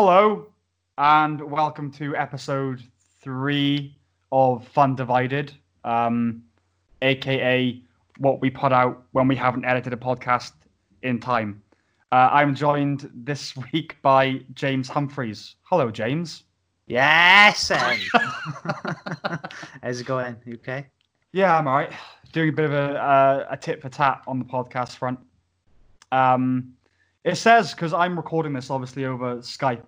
Hello, and welcome to episode three of Fun Divided, um, aka what we put out when we haven't edited a podcast in time. Uh, I'm joined this week by James Humphreys. Hello, James. Yes. How's it going? You okay? Yeah, I'm alright. Doing a bit of a uh, a tit for tat on the podcast front. Um, it says because I'm recording this obviously over Skype.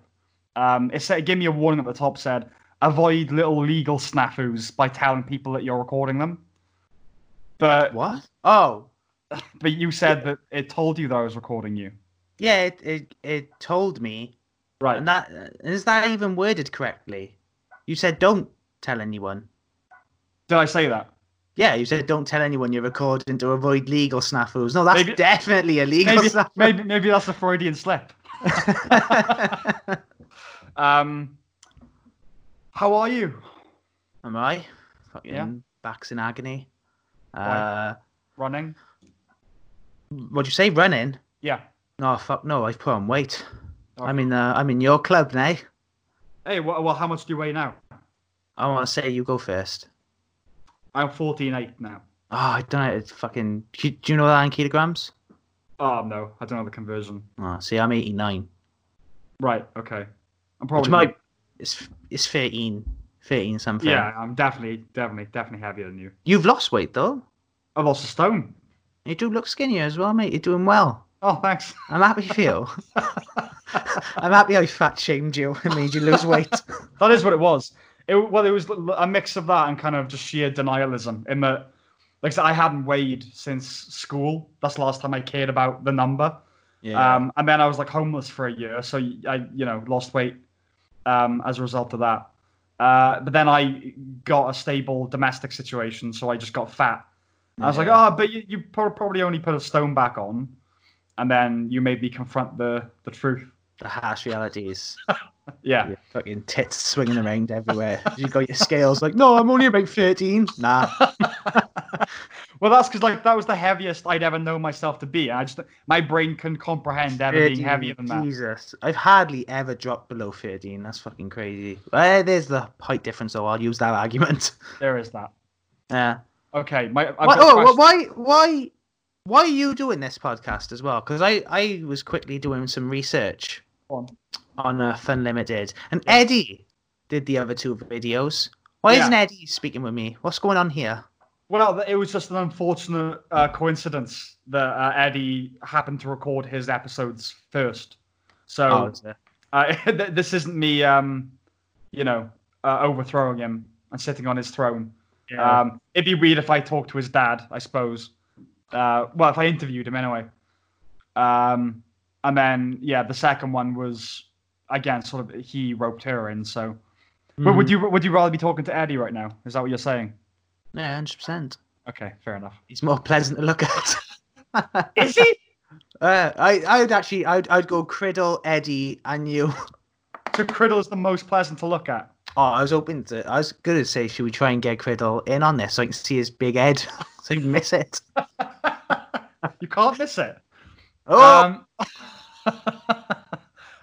Um, it said it gave me a warning at the top. Said avoid little legal snafus by telling people that you're recording them. But What? Oh, but you said that it told you that I was recording you. yeah. It it, it told me, Right. and that is that even worded correctly? You said don't tell anyone. Did I say that? Yeah, you said don't tell anyone you're recording to avoid legal snafus. No, that's Maybe- definitely a legal Maybe snafu. maybe maybe that's a Freudian slip. Um, how are you? Am I? Fucking Yeah. backs in agony. Uh, Running? what'd you say? Running? Yeah. No, fuck no. I've put on weight. Okay. I'm in. Uh, I'm in your club now. Hey, well, well, how much do you weigh now? I want to say you go first. I'm 14.8 now. Oh, I don't know. It's fucking. Do you, do you know that in kilograms? Oh no, I don't know the conversion. Oh, see, I'm 89. Right. Okay. I'm Which probably. might. It's, it's 13. 13 something. Yeah, I'm definitely, definitely, definitely heavier than you. You've lost weight, though. I've lost a stone. You do look skinnier as well, mate. You're doing well. Oh, thanks. I'm happy for you. I'm happy I fat shamed you and made you lose weight. That is what it was. It well, it was a mix of that and kind of just sheer denialism. In that, like I said, I hadn't weighed since school. That's the last time I cared about the number. Um, and then I was like homeless for a year, so I, you know, lost weight um, as a result of that. Uh, but then I got a stable domestic situation, so I just got fat. I was like, Yeah. oh, but you, you probably only put a stone back on, and then you made me confront the the truth. the harsh realities. Yeah, fucking tits swinging around everywhere. You got your scales like, no, I'm only about 13. Nah. well, that's because like that was the heaviest I'd ever known myself to be. I just my brain can't comprehend ever being heavier than that. Jesus. I've hardly ever dropped below 13. That's fucking crazy. Uh, there's the height difference, though. I'll use that argument. There is that. Yeah. Okay, my Why, oh, why, why, why are you doing this podcast as well? Because I, I was quickly doing some research Go on. on uh, Fun Limited, and Eddie did the other two videos. Why Yeah. isn't Eddie speaking with me? What's going on here? Well, it was just an unfortunate uh, coincidence that uh, Eddie happened to record his episodes first. So Oh, uh, this isn't me, um, you know, uh, overthrowing him and sitting on his throne. Um, it'd be weird if I talked to his dad, I suppose. Uh, well, if I interviewed him anyway. Um, and then, yeah, the second one was again sort of he roped her in. So, but would Mhm. you would you rather be talking to Eddie right now? Is that what you're saying? Yeah, hundred percent. Okay, fair enough. He's more pleasant to look at. Is he? Uh, I, I'd actually, I'd, I'd go Criddle, Eddie, and you. So Criddle is the most pleasant to look at. Oh, I was hoping to. I was gonna say, should we try and get Criddle in on this so I can see his big head, so you miss it? you can't miss it. Oh, Um,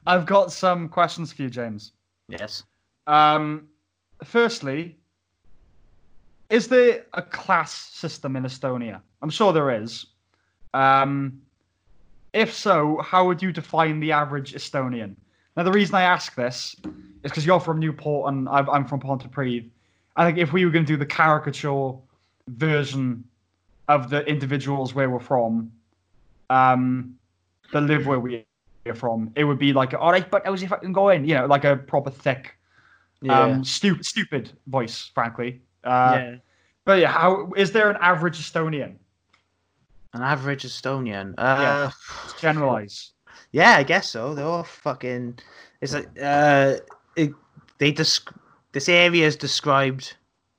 I've got some questions for you, James. yes. Um, firstly, is there a class system in Estonia? I'm sure there is. Um, if so, how would you define the average Estonian? Now, the reason I ask this is because you're from Newport and I'm I'm from Pontypridd. I think if we were going to do the caricature version of the individuals where we're from, um, that live where we from, it would be like, all right, but how's if I can go in? You know, like a proper thick Yeah. um, stupid, stupid voice, frankly. Uh, yeah. But yeah, how is there an average Estonian? An average Estonian. Uh, Generalize. yeah, I guess so. They're all fucking. It's like uh, it, they desc- This area is described.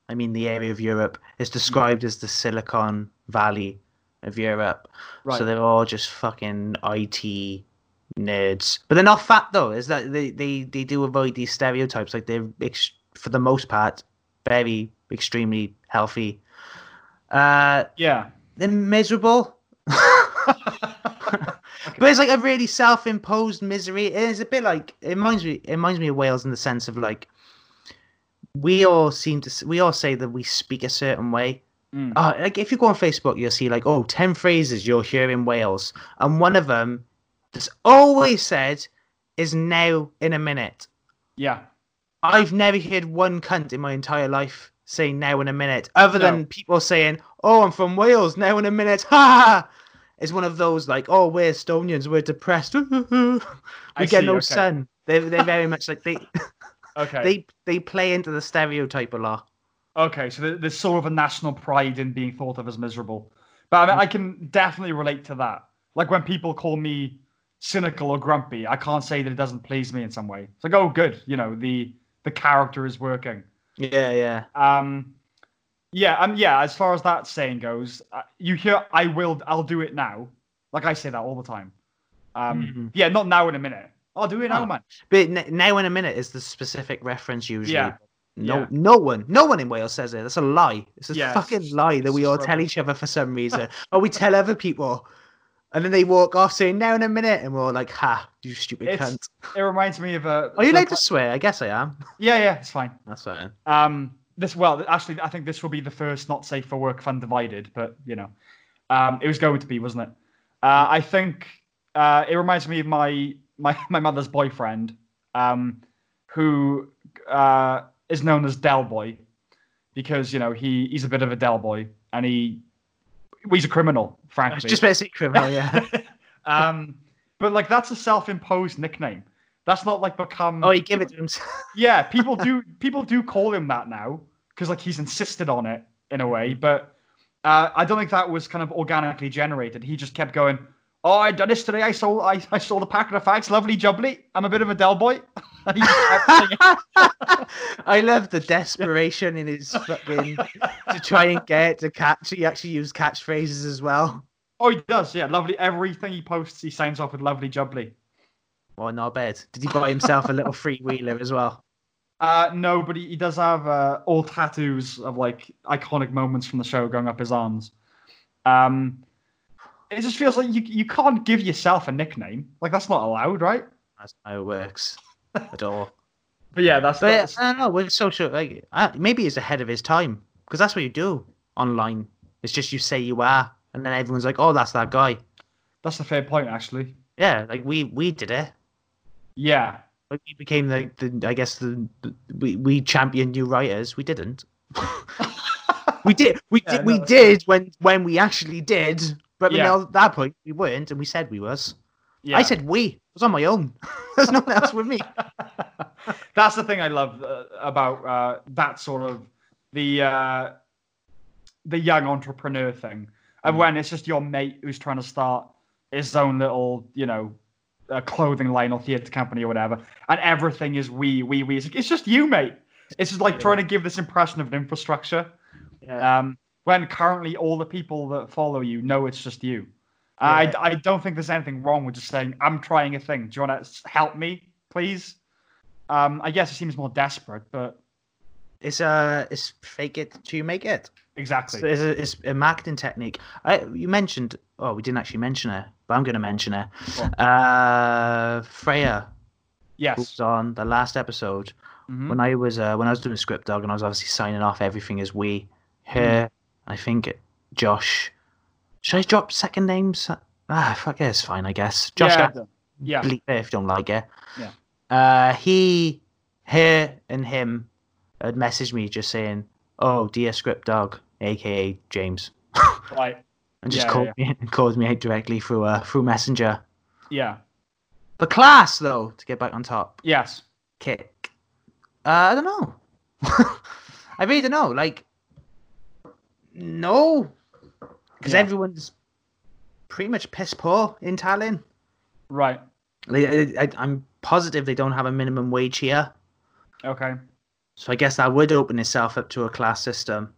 I mean, the area of Europe is described as the Silicon Valley of Europe. Right. So they're all just fucking IT nerds, but they're not fat though. Is that they they they do avoid these stereotypes? Like they're ex- for the most part very extremely healthy. Uh, yeah. they're miserable. Okay. But it's like a really self-imposed misery. It's a bit like it reminds me. It reminds me of Wales in the sense of like we all seem to we all say that we speak a certain way. Mm. Uh, like if you go on Facebook, you'll see like oh 10 phrases you'll hear in Wales, and one of them that's always said is now in a minute. Yeah. I've never heard one cunt in my entire life say now in a minute, other No. than people saying, "Oh, I'm from Wales." Now in a minute, ha! It's one of those like, "Oh, we're Estonians. We're depressed. we I get see, no okay. sun." They're they're very much like they Okay. they they play into the stereotype a lot. Okay, so there's sort of a national pride in being thought of as miserable. But I, mean, hmm. I can definitely relate to that. Like when people call me cynical or grumpy, I can't say that it doesn't please me in some way. It's like, oh, good, you know, the the character is working. Yeah, yeah. Um, yeah, um, yeah. As far as that saying goes, uh, you hear, I will, I'll do it now. Like I say that all the time. Um, Mhm. yeah, not now in a minute. I'll do it now, Oh. man. But n- now in a minute is the specific reference usually. Yeah. No, Yeah. no one, no one in Wales says it. That's a lie. It's a Yeah, fucking lie that we all tell each other for some reason. or we tell other people, and then they walk off saying "now in a minute," and we're all like, "Ha, you stupid It's- cunt." It reminds me of a. Are you allowed to swear? I guess I am. Yeah, yeah, it's fine. That's fine. Um, this well, actually, I think this will be the first not safe for work fun divided, but you know, um, it was going to be, wasn't it? Uh, I think uh, it reminds me of my my my mother's boyfriend, um, who uh, is known as Del Boy, because you know he he's a bit of a Del Boy, and he he's a criminal, frankly. just say criminal, yeah. um, but like that's a self-imposed nickname. That's not like become. oh, you give it to him. Yeah, people do people do call him that now because like he's insisted on it in a way, but uh, I don't think that was kind of organically generated. He just kept going. Oh, I done this today. I saw I, I saw the packet of fags. Lovely jubbly. I'm a bit of a Del Boy. And he just kept singing. I love the desperation in his fucking to try and get to catch. He actually used catchphrases as well. oh, he does. Yeah, lovely. Everything he posts, he signs off with lovely jubbly. Well, not bad. Did he buy himself a little free freewheeler as well? Uh, no, but he, he does have uh, all tattoos of like iconic moments from the show going up his arms. Um, it just feels like you you can't give yourself a nickname. Like that's not allowed, right? That's how it works at all. But yeah, that's, But that's I don't know. With social, like uh, maybe he's ahead of his time because that's what you do online. It's just you say you are, and then everyone's like, "Oh, that's that guy." that's a fair point, actually. Yeah, like we we did it. Yeah, Like we became the, the I guess the, the we we championed new writers. We didn't. we did. We Yeah, did. We did when when we actually did. But Yeah. at that point, we weren't, and we said we was. yeah. I said we. I was on my own. There's no one else with me. that's the thing I love uh, about uh, that sort of the uh, the young entrepreneur thing, of when it's just your mate who's trying to start his own little, you know, uh, clothing line or theatre company or whatever, and everything is we, we, we. It's, like, it's just you, mate. It's just like Yeah. trying to give this impression of an infrastructure. Yeah. Um, when currently all the people that follow you know it's just you. Yeah. I, I don't think there's anything wrong with just saying, I'm trying a thing. Do you want to help me, please? Um, I guess it seems more desperate, but It's uh, it's fake it till you make it. exactly. So it's, a, it's a marketing technique. I, you mentioned, oh, we didn't actually mention her, but I'm going to mention her. Go on. Uh, Freya yes. was on the last episode Mhm. when I was uh, when I was doing a script dog and I was obviously signing off everything as we. Her, I think Josh. Should I drop second names? Ah, fuck it, it's fine, I guess. Josh, yeah. Yeah. bleep it if you don't like it. Yeah. Uh, he, her, and him had messaged me just saying, "Oh, dear script dog, aka James," Right. and just Yeah, called me called me out directly through uh, through Messenger. Yeah. The class, though, to get back on top, Yes. kick. Uh, I don't know. I really don't know. Like, no, because Yeah. everyone's pretty much piss poor in Tallinn. Right. I, I'm positive they don't have a minimum wage here. Okay. So I guess that would open itself up to a class system.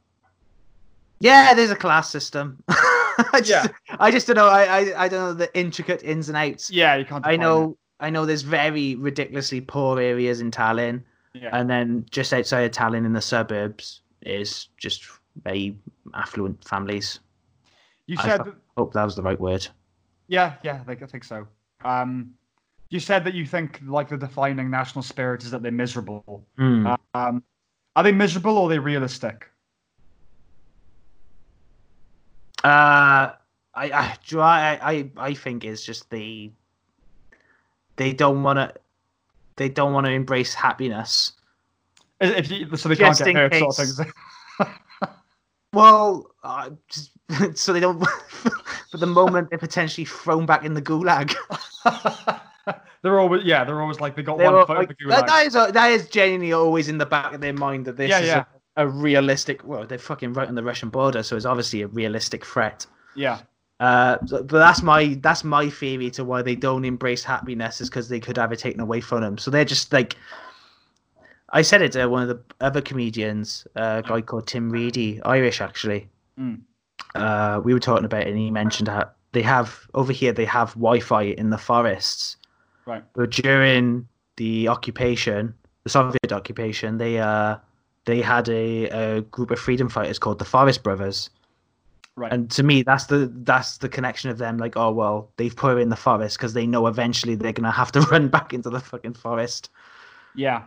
Yeah, there's a class system. I just, Yeah. I just don't know. I, I, I don't know the intricate ins and outs. Yeah, you can't. I know, I know. There's very ridiculously poor areas in Tallinn. Yeah. and then just outside of Tallinn in the suburbs is just very affluent families. You said. that- Hope that was the right word. yeah. Yeah. I think, I think so. Um, you said that you think like the defining national spirit is that they're miserable. Hmm. Um, are they miserable or are they realistic? Uh, I, I, I, I, I think it's just the they don't want to, they don't want to embrace happiness. If you, so they Just can't get hurt, sort of case. Well, uh, just, so they don't. for the moment, they're potentially thrown back in the gulag. they're always yeah, they're always like they got They one were, foot like, in the that, gulag. that is that is genuinely always in the back of their mind that this Yeah, is yeah. A, a realistic. Well, they're fucking right on the Russian border, so it's obviously a realistic threat. Yeah, Uh, but that's my that's my theory to why they don't embrace happiness is because they could have it taken away from them. So they're just like, I said it to one of the other comedians, a guy called Tim Reedy, Irish actually. Mm. Uh, we were talking about it, and he mentioned that they have over here they have Wi-Fi in the forests, right. but during the occupation, the Soviet occupation, they uh they had a, a group of freedom fighters called the Forest Brothers. Right. And to me, that's the that's the connection of them. Like, oh well, they've put it in the forest because they know eventually they're gonna have to run back into the fucking forest. Yeah,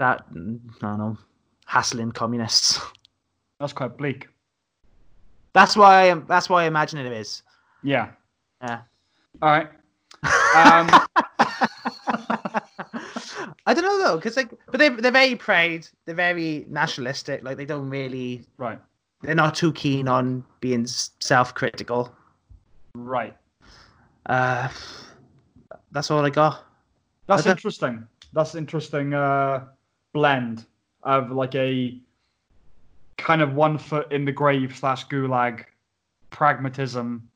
That I don't know, hassling communists. that's quite bleak. That's why I, that's why I imagine it is. Yeah. Yeah. All right. Um, I don't know though, because like, but they they're very proud. They're very nationalistic. Like they don't really. right. They're not too keen on being self-critical. Right. Uh, that's all I got. That's I interesting. That's interesting uh, blend of like a kind of one foot in the grave slash gulag pragmatism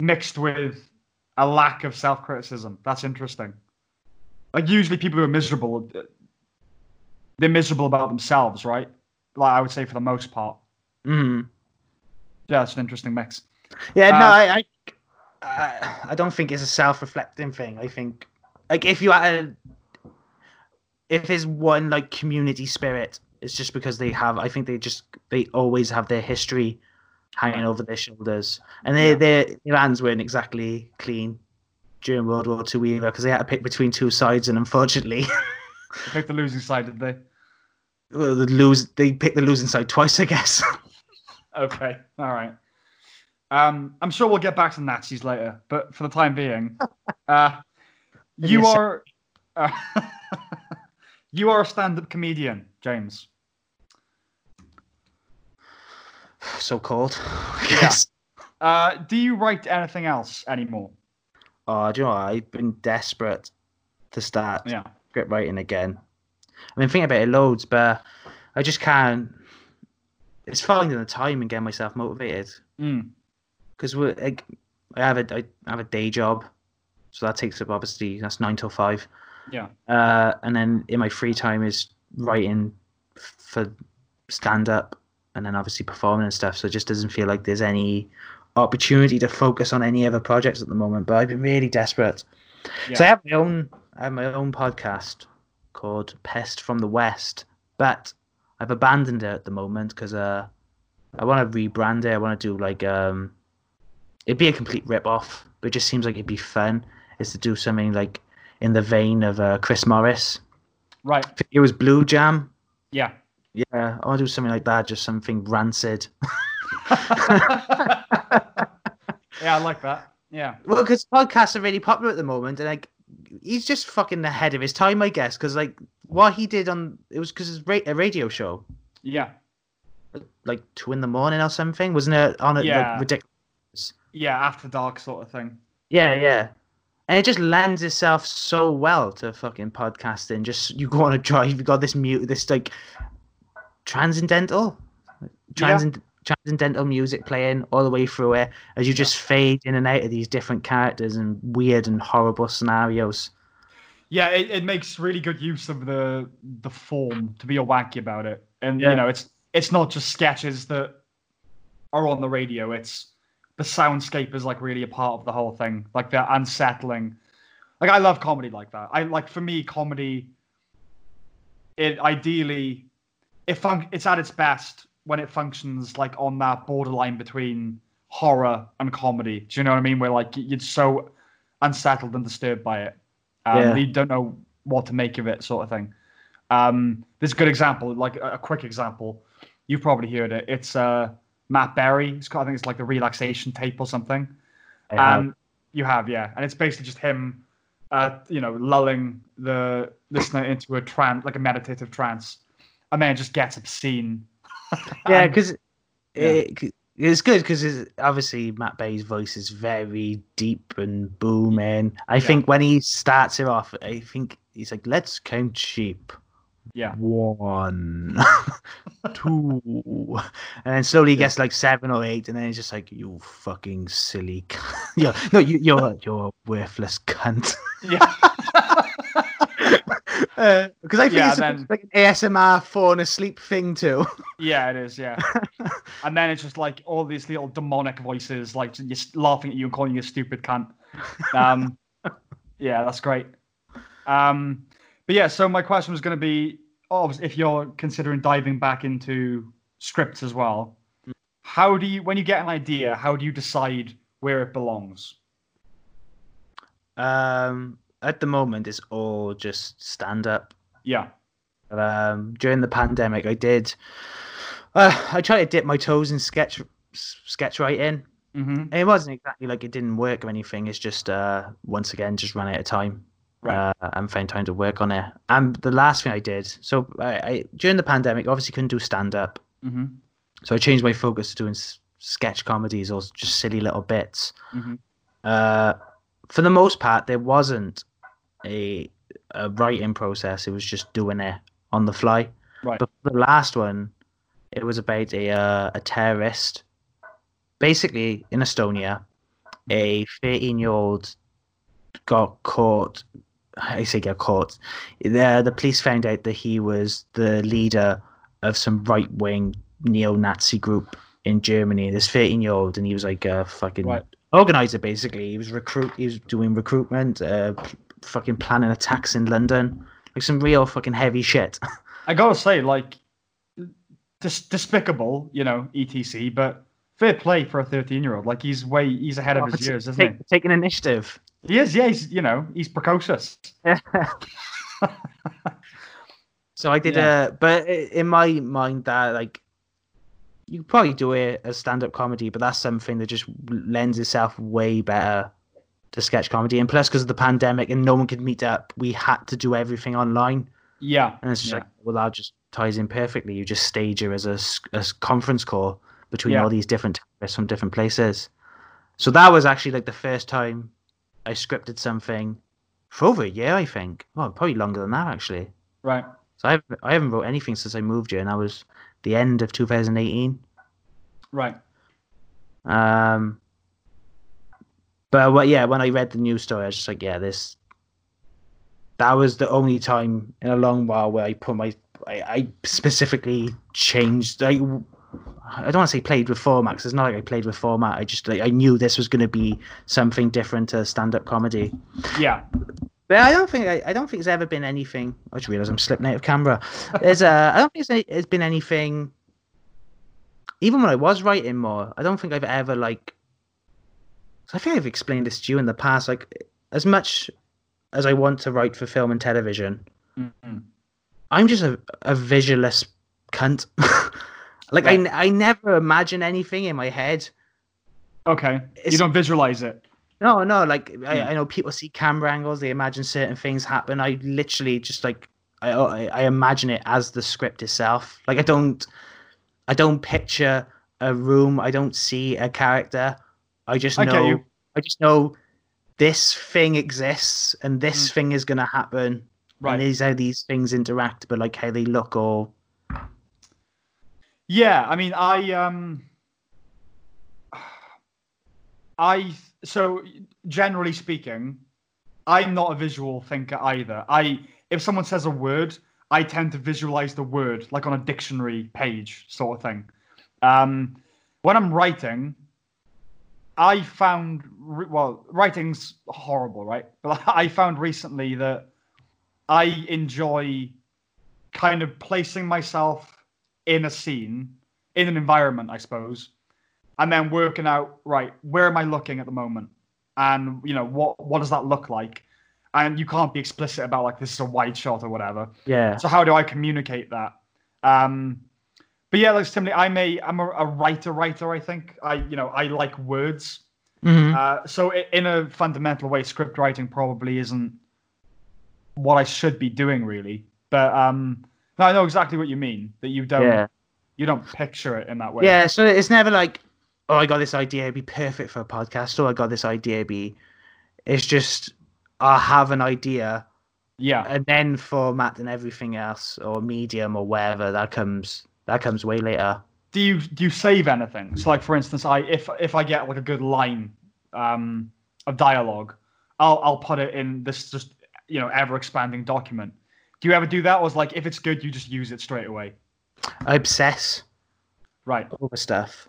mixed with a lack of self criticism. That's interesting. Like usually people who are miserable, they're miserable about themselves, right? Like I would say for the most part. Mm. Yeah, it's an interesting mix. Yeah, no, Uh, I, I, I, I don't think it's a self-reflecting thing. I think, like, if you had, a, if there's one like community spirit, it's just because they have. I think they just they always have their history hanging over their shoulders, and they, Yeah. their their hands weren't exactly clean during World War Two either, because they had to pick between two sides, and unfortunately, They picked the losing side, did they? well, the lose they picked the losing side twice, I guess. Okay, all right. Um, I'm sure we'll get back to Nazis later, but for the time being, uh, you are uh, you are a stand-up comedian, James. So called. Yes. Yeah. Uh, do you write anything else anymore? Oh, do you know what? I've been desperate to start Yeah, script writing again. I've been thinking about it loads, but I just can't. It's finding the time and getting myself motivated mm. because we like, I have a I have a day job, so that takes up obviously that's nine till five. Yeah, Uh, and then in my free time is writing for stand up, and then obviously performing and stuff. So it just doesn't feel like there's any opportunity to focus on any other projects at the moment. But I've been really desperate. yeah. So I have my own I have my own podcast called Pest from the West, but I've abandoned it at the moment because uh, I want to rebrand it. I want to do like um, it'd be a complete rip off, but it just seems like it'd be fun. Is to do something like in the vein of uh, Chris Morris. right. It was Blue Jam. Yeah. Yeah, I want to do something like that, just something rancid. yeah, I like that. Yeah, Well, because podcasts are really popular at the moment, and like he's just fucking ahead of his time, I guess. Because like what he did on it was because it's ra- a radio show, yeah, like two in the morning or something, wasn't it? On a Yeah. like, ridiculous. yeah. After dark sort of thing. Yeah, yeah. And it just lends itself so well to fucking podcasting. Just you go on a drive, you got this mute, this like transcendental, transcend- transcendental music playing all the way through it as you just fade in and out of these different characters and weird and horrible scenarios. Yeah, it, it makes really good use of the the form to be all wacky about it, and Yeah. you know, it's it's not just sketches that are on the radio. It's the soundscape is like really a part of the whole thing, like the unsettling. Like I love comedy like that. I like for me comedy. It ideally, it fun- it's at its best when it functions like on that borderline between horror and comedy. Do you know what I mean? Where like you're so unsettled and disturbed by it. Um, Yeah. You don't know what to make of it, sort of thing. Um, this is a good example, like a, a quick example. You've probably heard it. It's uh, Matt Berry. It's called, I think it's like the relaxation tape or something. And you have, yeah. And it's basically just him, uh, you know, lulling the listener into a trance, like a meditative trance, and then it just gets obscene. yeah, because yeah. it, it's good because obviously Matt Berry's voice is very deep and booming. I Yeah. think when he starts it off, I think he's like, "Let's count sheep." Yeah, One, two, and then slowly he gets like seven or eight, and then he's just like, "You fucking silly, cunt." yeah, no, you, you're you're a worthless cunt." yeah, Because I think Yeah, it's then- like an ASMR falling asleep thing too. yeah. It is, yeah. and then it's just like all these little demonic voices, like just laughing at you and calling you a stupid cunt. Um, yeah, that's great. Um, but yeah, so my question was going to be, obviously, if you're considering diving back into scripts as well, how do you, when you get an idea, how do you decide where it belongs? Um, at the moment, it's all just stand up. Yeah, Um, during the pandemic, I did. Uh, I tried to dip my toes in sketch sketch writing. hmm it wasn't exactly like it didn't work or anything. It's just uh, once again just ran out of time. Right. Uh, and found time to work on it. And the last thing I did, so I, I during the pandemic, obviously couldn't do stand up, hmm so I changed my focus to doing s- sketch comedies or just silly little bits. hmm Uh, for the most part, there wasn't a, a writing process. It was just doing it on the fly. Right. But the last one, it was about a uh, a terrorist. Basically, in Estonia, a 13 year old got caught. I say get caught. The, the police found out that he was the leader of some right wing neo Nazi group in Germany. This 13 year old, and he was like a fucking Right. organizer basically. He was recruit. He was doing recruitment, uh, fucking planning attacks in London, like some real fucking heavy shit. I gotta say, like, dis- despicable, you know, etc. But fair play for a 13 year old. Like, he's way, he's ahead of his years, isn't take, take an initiative. He? Is, yeah. He's, you know, he's precocious. so I did Yeah. uh but in my mind that like you probably do it as stand-up comedy, but that's something that just lends itself way better to sketch comedy. And plus, because of the pandemic and no one could meet up, we had to do everything online. Yeah. And it's just Yeah. like, well, that just ties in perfectly. You just stage it as a conference call between Yeah. all these different from different places. So that was actually like the first time I scripted something for over a year, I think. Well, probably longer than that actually. Right. So I haven't, I haven't wrote anything since I moved here, and that was the end of 2018. Right. Um, but what, yeah, when I read the news story, I was just like, yeah, this. That was the only time in a long while where I put my, I, I specifically changed. I, I don't want to say played with format 'cause it's not like I played with format. I just like I knew this was going to be something different to stand-up comedy. Yeah. But I don't think I, I don't think there's ever been anything. I just realised I'm slipping out of camera. There's uh, I don't think there's, there's been anything. Even when I was writing more, I don't think I've ever like. I think I've explained this to you in the past. Like, as much as I want to write for film and television, Mhm. I'm just a, a visualist cunt. like, I, I never imagine anything in my head. Okay. You don't visualize it. No, no, like I, Hmm. I know people see camera angles, they imagine certain things happen. I literally just like I, I I imagine it as the script itself. Like I don't I don't picture a room, I don't see a character. I just I know. I just know this thing exists and this thing is gonna happen. Right. And these how these things interact, but like how they look or Yeah, I mean, I um, I so generally speaking, I'm not a visual thinker either. I if someone says a word, I tend to visualize the word like on a dictionary page, sort of thing. Um, when I'm writing, I found well, writing's horrible, right? But I found recently that I enjoy kind of placing myself in a scene, in an environment, I suppose, and then working out right where am I looking at the moment, and you know what what does that look like, and you can't be explicit about like this is a wide shot or whatever. Yeah. So how do I communicate that? Um, but yeah, like similarly, I'm a I'm a, a writer writer. I think I you know I like words. Mhm. Uh, so in a fundamental way, script writing probably isn't what I should be doing really. But um, no, I know exactly what you mean. That you don't Yeah. you don't picture it in that way. Yeah, so it's never like, oh, I got this idea, it'd be perfect for a podcast, or I got this idea, it'd be. It's just, I have an idea, Yeah. and then format and everything else, or medium or wherever that comes. That comes way later. Do you do you save anything? So like for instance, I if if I get like a good line um, of dialogue, I'll I'll put it in this just you know ever expanding document. Do you ever do that, or is like if it's good, you just use it straight away? I obsess Right. over stuff.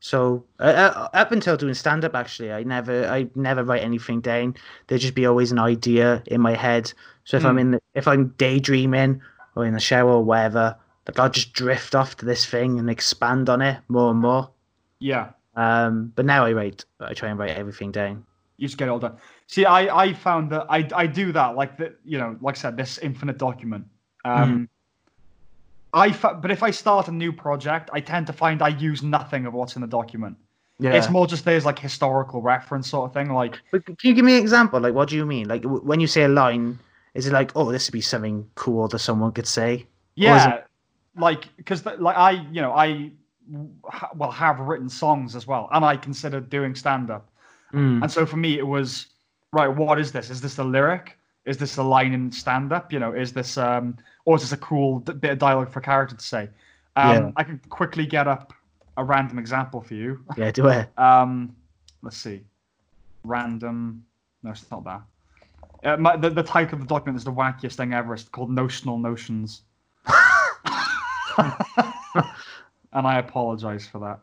So uh, uh, up until doing stand up, actually, I never, I never write anything down. There'd just be always an idea in my head. So if I'm Hmm. in, the, if I'm daydreaming or in the shower or whatever, like I'll just drift off to this thing and expand on it more and more. Yeah. Um, but now I write, I try and write everything down. You just get it all done. See, I I found that I I do that like the you know like I said this infinite document. Um, I fa- but if I start a new project, I tend to find I use nothing of what's in the document. Yeah. It's more just there's like historical reference sort of thing. Like But can you give me an example? Like, what do you mean? Like, w- when you say a line, is it like, oh, this would be something cool that someone could say? Yeah, like because like I you know I ha- well have written songs as well, and I considered doing stand up. Mm. And so for me, it was right. What is this? Is this a lyric? Is this a line in stand up? You know, is this um, or is this a cool d- bit of dialogue for a character to say? Um, Yeah. I can quickly get up a random example for you. Yeah, do it. Um, let's see, random. No, it's not that. Uh, my, the, the title of the document is the wackiest thing ever. It's called Notional Notions. and I apologize for that.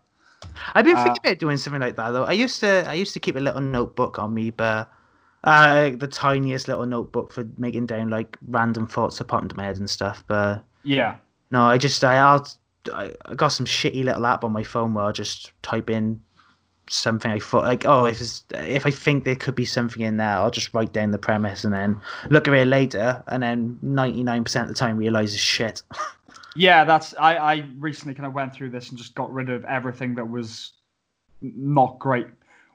I've been Uh, thinking about doing something like that though. I used to I used to keep a little notebook on me, but uh, the tiniest little notebook for making down like random thoughts that pop into my head and stuff. But Yeah. no, I just I I'll, I got some shitty little app on my phone where I just type in something I thought like oh if it's, if I think there could be something in there, I'll just write down the premise and then look at it later, and then ninety nine percent of the time realize it's shit. Yeah, that's I, I recently kind of went through this and just got rid of everything that was not great,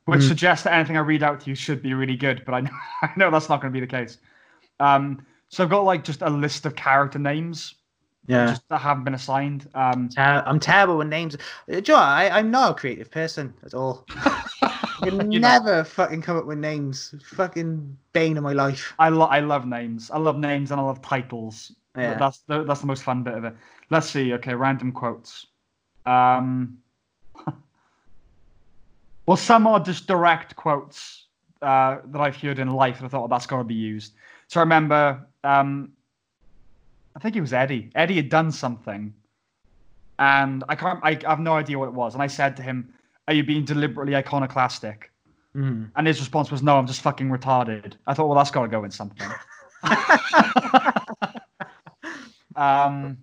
which Mm. suggests that anything I read out to you should be really good. But I know I know that's not going to be the case. Um, so I've got like just a list of character names Yeah. just that haven't been assigned. Um, I'm terrible with names. Uh, Joe, I, I'm not a creative person at all. I can You know. never fucking come up with names. Fucking bane of my life. I lo- I love names. I love names and I love titles. Yeah. That's the, that's the most fun bit of it. Let's see. Okay, random quotes. Um, well, some are just direct quotes uh, that I've heard in life, and I thought, oh, that's got to be used. So I remember, um, I think it was Eddie. Eddie had done something, and I can't. I, I have no idea what it was. And I said to him, "Are you being deliberately iconoclastic?" Mm. And his response was, "No, I'm just fucking retarded." I thought, well, that's got to go in something. um,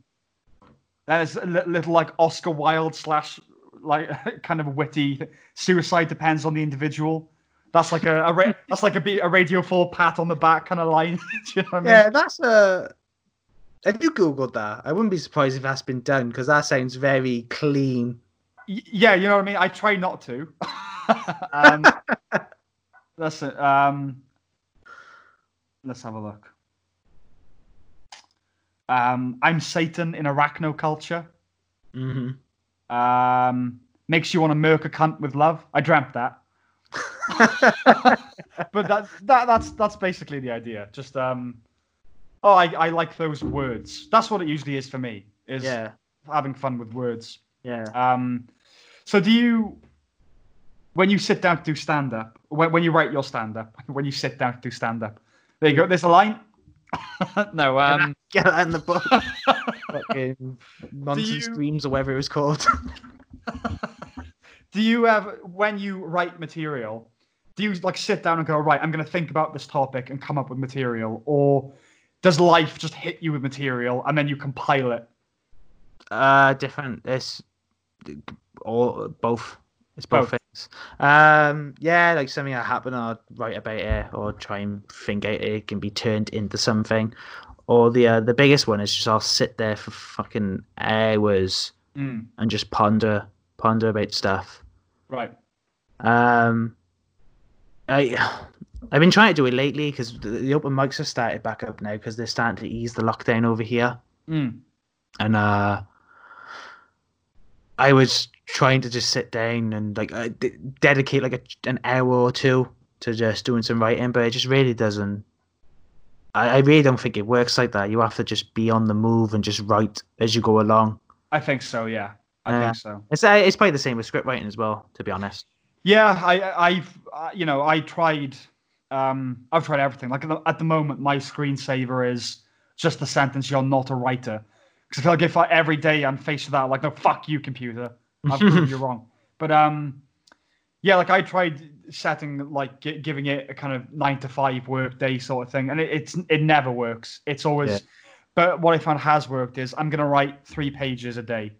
then it's a little like Oscar Wilde slash like kind of witty. Suicide depends on the individual. That's like a, a ra- that's like a, be- a Radio Four pat on the back kind of line. Do you know what I mean? Yeah, that's a. Have you googled that? I wouldn't be surprised if that's been done because that sounds very clean. Y- yeah, you know what I mean. I try not to. um, it. Um, let's have a look. Um, I'm Satan in arachnoculture. hmm Um, makes you want to murk a cunt with love. I dreamt that, but that, that that's that's basically the idea. Just um, oh, I, I like those words. That's what it usually is for me. Is yeah, having fun with words. yeah. Um, so do you, when you sit down to do stand up, when, when you write your stand up, when you sit down to do stand up, there you go. There's a line. no, um, Get that in the book. Fucking nonsense you- dreams or whatever it was called. do you have when you write material? Do you like sit down and go right? I'm going to think about this topic and come up with material, or does life just hit you with material and then you compile it? uh, different. It's all both. It's both, Both. things. Um, yeah, like something that happened, I'll write about it or try and think it, it can be turned into something. Or the uh, the biggest one is just I'll sit there for fucking hours Mm, and just ponder ponder about stuff. right. Um, I I've been trying to do it lately because the, the open mics have started back up now because they're starting to ease the lockdown over here, Mm, and uh, I was trying to just sit down and like uh, d- dedicate like a, an hour or two to just doing some writing, but it just really doesn't. I, I really don't think it works like that. You have to just be on the move and just write as you go along. I think so. Yeah, I Yeah. think so. It's uh, it's probably the same with script writing as well, to be honest. Yeah, I, I've, uh, you know, I tried. Um, I've tried everything. Like at the, at the moment, my screensaver is just the sentence, "You're not a writer," because I feel like if I, every day I'm faced with that, like, no, fuck you, computer. I've proved you wrong. But um, yeah, like I tried setting like gi- giving it a kind of nine to five work day sort of thing, and it, it's it never works. It's always. Yeah. But what I found has worked is I'm gonna write three pages a day.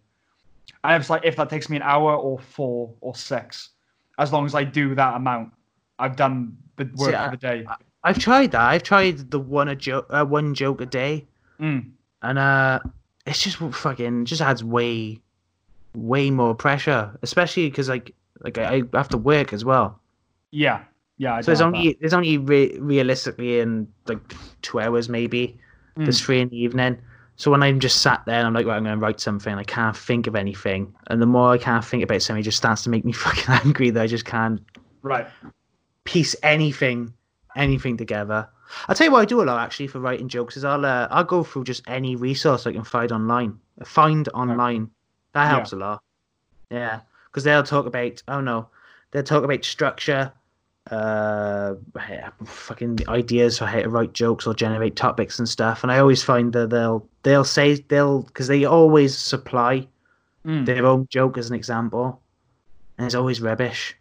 And it's like if that takes me an hour or four or six, as long as I do that amount, I've done the work See, I- for the day. I've tried that. I've tried the one a joke, uh, one joke a day, Mm, and uh, it's just fucking just adds way, way more pressure, especially because like like I, I have to work as well. yeah, yeah. I so there's have only there's only re- realistically in like two hours maybe. that. There's Mm, three in the evening. So when I'm just sat there and I'm like, right, I'm going to write something, I can't think of anything, and the more I can't think about something, it just starts to make me fucking angry that I just can't right. piece anything anything together. I'll tell you what I do a lot actually for writing jokes is I'll uh, I'll go through just any resource I can find online. Find online. That helps a lot. Yeah, because they'll talk about oh no, they'll talk about structure, uh, fucking ideas for how to write jokes or generate topics and stuff. And I always find that they'll they'll say they'll because they always supply Mm. their own joke as an example, and it's always rubbish.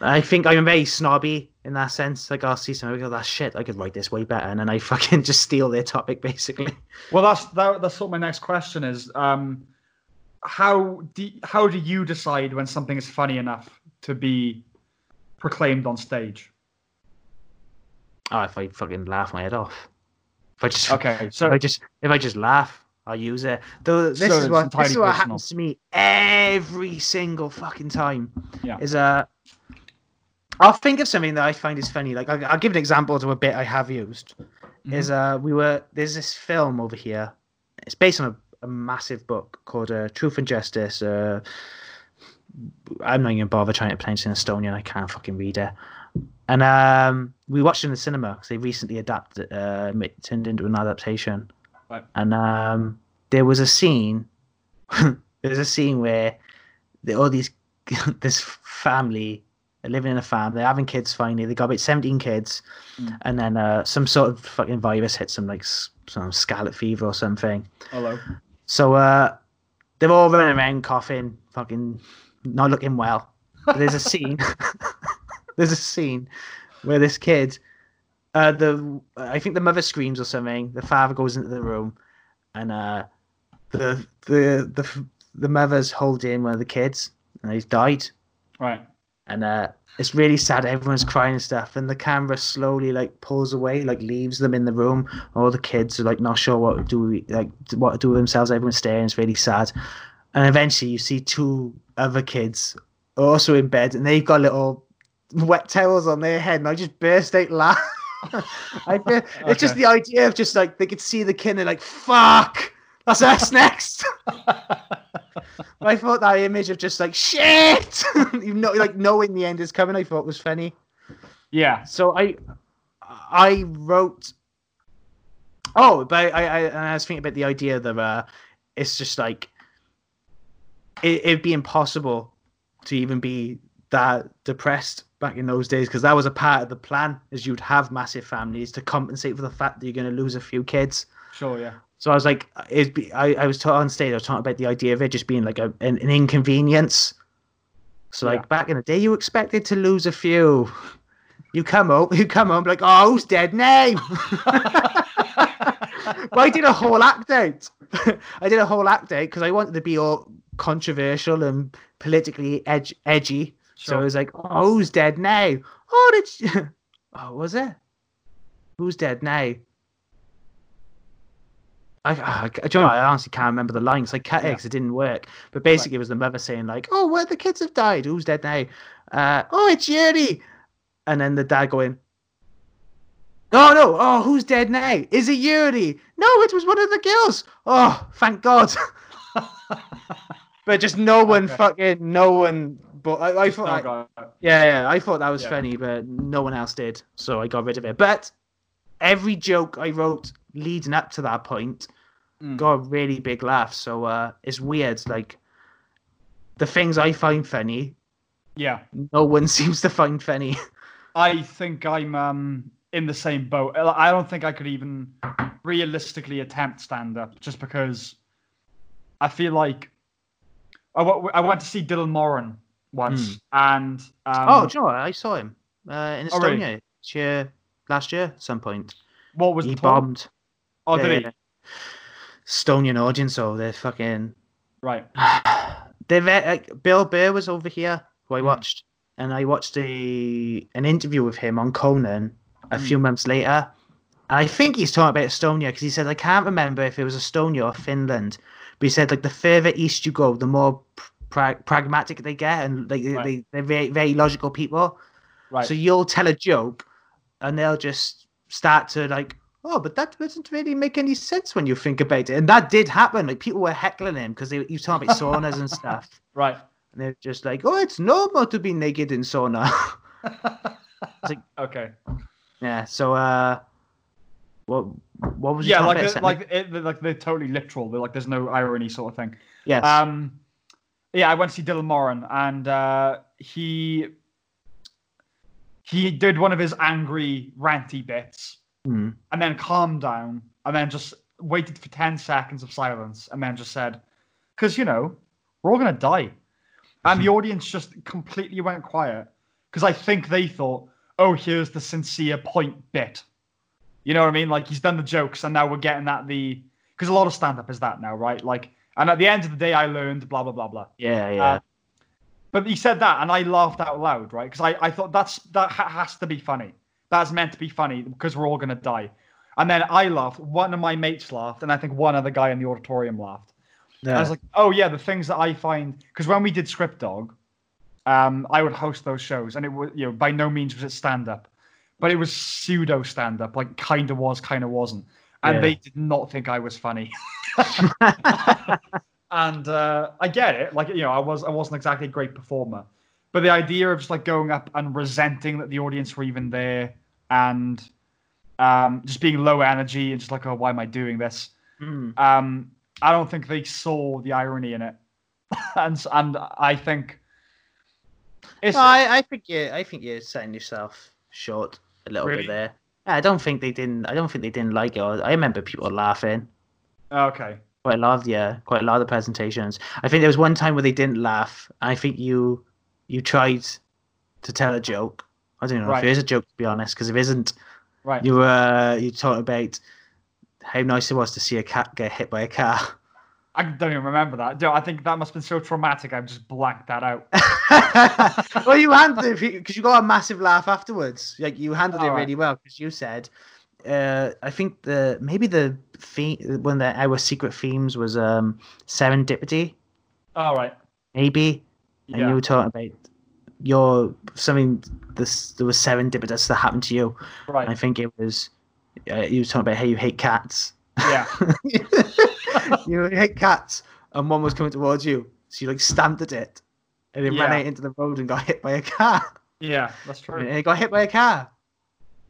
I think I'm very snobby in that sense. Like I'll see something, I go, "That shit, I could write this way better," and then I fucking just steal their topic basically. Well, that's that, that's what my next question is. Um, how do how do you decide when something is funny enough to be proclaimed on stage? Oh, if I fucking laugh my head off. If I just Okay, so if I just if I just laugh, I'll use it. Though this So is what this is what personal. happens to me every single fucking time. Yeah. Is uh I'll think of something that I find is funny. Like I'll, I'll give an example to a bit I have used. Mm-hmm. Is uh we were there's this film over here. It's based on a, a massive book called uh, Truth and Justice. Uh, I'm not even bother trying to pronounce it in Estonian. I can't fucking read it. And um, we watched it in the cinema because they recently adapted, uh, ma- turned into an adaptation. Right. And um, there was a scene. there's a scene where the, all these this family are living in a farm. They're having kids. Finally, they got about 17 kids, Mm. and then uh, some sort of fucking virus hits them, like some scarlet fever or something. hello. So uh, they're all running around coughing, fucking not looking well. But there's a scene. there's a scene where this kid, uh, the I think the mother screams or something. The father goes into the room, and uh, the the the the mother's holding one of the kids, and he's died. Right. And uh, it's really sad. Everyone's crying and stuff, and the camera slowly like pulls away, like leaves them in the room. All the kids are like not sure what to do, like what to do with themselves. Everyone's staring. It's really sad. And eventually, you see two other kids also in bed, and they've got little wet towels on their head, and I just burst out laughing. I feel, It's just the idea of just like they could see the kid and they're like, "Fuck, that's us next." I thought that image of just like shit, you know, like knowing the end is coming. I thought was funny. yeah. So I, I wrote. Oh, but I, I, I was thinking about the idea that uh, it's just like it, it'd be impossible to even be that depressed back in those days because that was a part of the plan is you'd have massive families to compensate for the fact that you're going to lose a few kids. Sure. Yeah. So I was like, it'd be, I, I was on stage, I was talking about the idea of it just being like a, an, an inconvenience. So like Yeah. back in the day, you expected to lose a few. You come home, you come home, like, oh, who's dead now? but I did a whole act out. I did a whole act out because I wanted to be all controversial and politically edgy. So I was like, oh, who's dead now? Oh, did you... oh, was it? Who's dead now? I, I, do you know. I honestly can't remember the lines. I cut it because it didn't work. But basically, it was the mother saying like, "Oh, where the kids have died? Who's dead now? Uh, oh, it's Yuri." And then the dad going, "Oh no! Oh, who's dead now? Is it Yuri? No, it was one of the girls. Oh, thank God." but just no one Okay. fucking no one. But I, I thought, I- yeah, yeah, I thought that was Yeah. funny, but no one else did, so I got rid of it. But every joke I wrote leading up to that point Mm. got a really big laugh. So uh, it's weird. Like the things I find funny, Yeah. no one seems to find funny. I think I'm um, in the same boat. I don't think I could even realistically attempt stand up just because I feel like I went to see Dylan Moran once and um, oh, do you know what? I saw him uh, in Oh, really? Estonia this year, last year at some point. what was he bombed. Oh, did he? Estonian audience, so they're fucking Right. They've like, Bill Burr was over here, who I Mm. watched, and I watched a an interview with him on Conan a Mm. few months later. And I think he's talking about Estonia because he said I can't remember if it was Estonia or Finland, but he said like the further east you go, the more pra- pragmatic they get, and like Right. they they're very very logical people. Right. So you'll tell a joke, and they'll just start to like, oh, but that doesn't really make any sense when you think about it. And that did happen. Like people were heckling him because he was talking about saunas and stuff. right. And they're just like, oh, it's normal to be naked in sauna. like, okay. yeah. So, uh, what what was Yeah, like about? like it, they're, like they're totally literal. They're like there's no irony sort of thing. yes. Um, yeah, I went to see Dylan Moran, and uh, he he did one of his angry, ranty bits, Hmm. and then calmed down, and then just waited for ten seconds of silence, and then just said, "Because you know, we're all gonna die," and the audience just completely went quiet because I think they thought, "Oh, here's the sincere point bit." You know what I mean? Like he's done the jokes, and now we're getting at the because a lot of stand up is that now, right? Like, and at the end of the day, I learned blah blah blah blah. yeah, yeah. Uh, but he said that, and I laughed out loud, right? Because I, I thought that's that ha- has to be funny. That's meant to be funny because we're all gonna die. And then I laughed. One of my mates laughed, and I think one other guy in the auditorium laughed. yeah. I was like, oh yeah, the things that I find because when we did Script Dog, um, I would host those shows, and it was you know by no means was it stand up, but it was pseudo stand up, like kind of was, kind of wasn't, and Yeah. they did not think I was funny. and uh, I get it, like you know, I was I wasn't exactly a great performer, but the idea of just like going up and resenting that the audience were even there and um, just being low energy and just like, oh, why am I doing this? Hmm. um, I don't think they saw the irony in it, and and I think it's No, I, I think you I think you're setting yourself short a little Really? bit there. I don't think they didn't. I don't think they didn't like it. I remember people laughing. okay. Quite a lot of yeah, quite a lot of the presentations. I think there was one time where they didn't laugh. I think you you tried to tell a joke. I don't know Right. if it is a joke to be honest, because if it isn't, Right. you were you talked about how nice it was to see a cat get hit by a car. I don't even remember that. Dude, I think that must have been so traumatic. I've just blanked that out. well, you handled it because you got a massive laugh afterwards. Like you handled it All right. really well because you said, uh, I think the maybe the theme one of the, our secret themes was um serendipity, All right. maybe, and you Yeah. were talking about your something this there was serendipitous that happened to you. Right. I think it was uh, you were talking about how you hate cats. Yeah. you hate cats, and one was coming towards you, so you like stamped at it, and it ran out into the road and got hit by a car. Yeah. That's And true. it got hit by a car.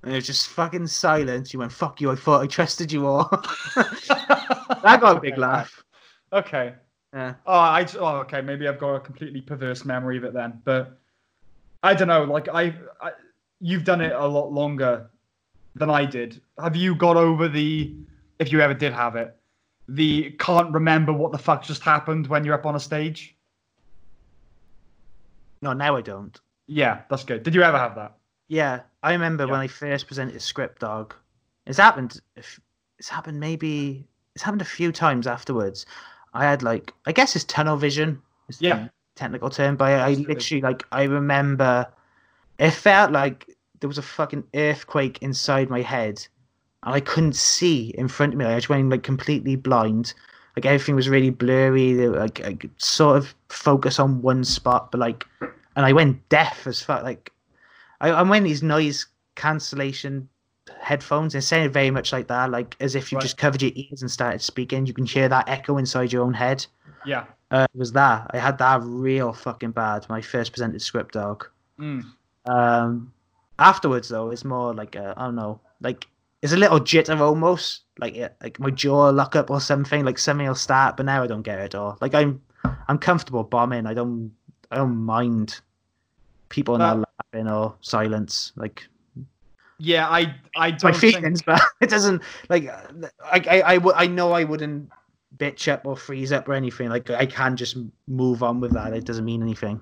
And it was just fucking silence. You went, fuck you, I thought I trusted you all. that got a big Okay, laugh. Okay. Yeah. Oh, I. Oh, okay. Maybe I've got a completely perverse memory of it then, but I don't know. Like I, I you've done it a lot longer than I did. Have you got over the, if you ever did have it, the can't remember what the fuck just happened when you're up on a stage? No, now I don't. Yeah, that's good. Did you ever have that? Yeah, I remember Yeah. when I first presented Script Dog. It's happened. if- It's happened maybe. It's happened a few times afterwards. I had like I guess it's tunnel vision. The Yeah. Technical term, but I, I literally like I remember it felt like there was a fucking earthquake inside my head, and I couldn't see in front of me. I just went like completely blind. Like everything was really blurry. there- Like I could sort of focus on one spot, but like, and I went deaf as fuck. Like I, I'm wearing these noise cancellation headphones. It sounded very much like that, like as if you Right. just covered your ears and started speaking. You can hear that echo inside your own head. Yeah. Uh, was that. I had that real fucking bad. My first presented script dog. Mm. Um, afterwards though, it's more like I I don't know, like it's a little jitter almost, like it, like my jaw lock up or something, like something will start. But now I don't get it Or. Like I'm, I'm comfortable bombing. I don't, I don't mind people not Uh, laughing or silence. Like Yeah, I I it's my don't think feelings, but it doesn't like I I I, w- I know I wouldn't bitch up or freeze up or anything. Like I can just move on with that. It doesn't mean anything.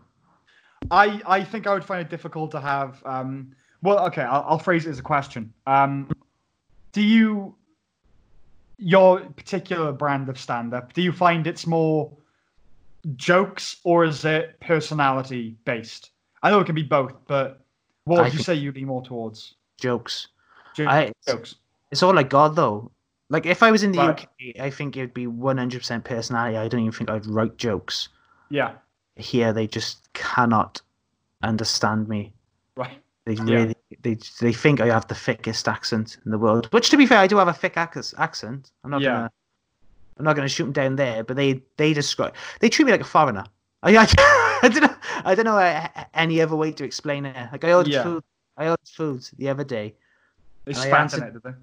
I I think I would find it difficult to have. Um, well, okay, I'll, I'll phrase it as a question. Um, do you your particular brand of stand-up? Do you find it's more jokes or is it personality based? I know it can be both, but what I would you say you lean more towards? Jokes. Jo- I jokes. it's all I got though. Like if I was in the. UK, I think it'd be one hundred percent personality. I don't even think I'd write jokes. Yeah. Here they just cannot understand me. Right. They Yeah. really they they think I have the thickest accent in the world. Which to be fair, I do have a thick ac- accent. I'm not Yeah. gonna I'm not gonna shoot them down there. But they they describe they treat me like a foreigner. I I, I don't know I don't know uh, any other way to explain it. Like I ordered Yeah. food I ordered food the other day. They spat answered- it, did they?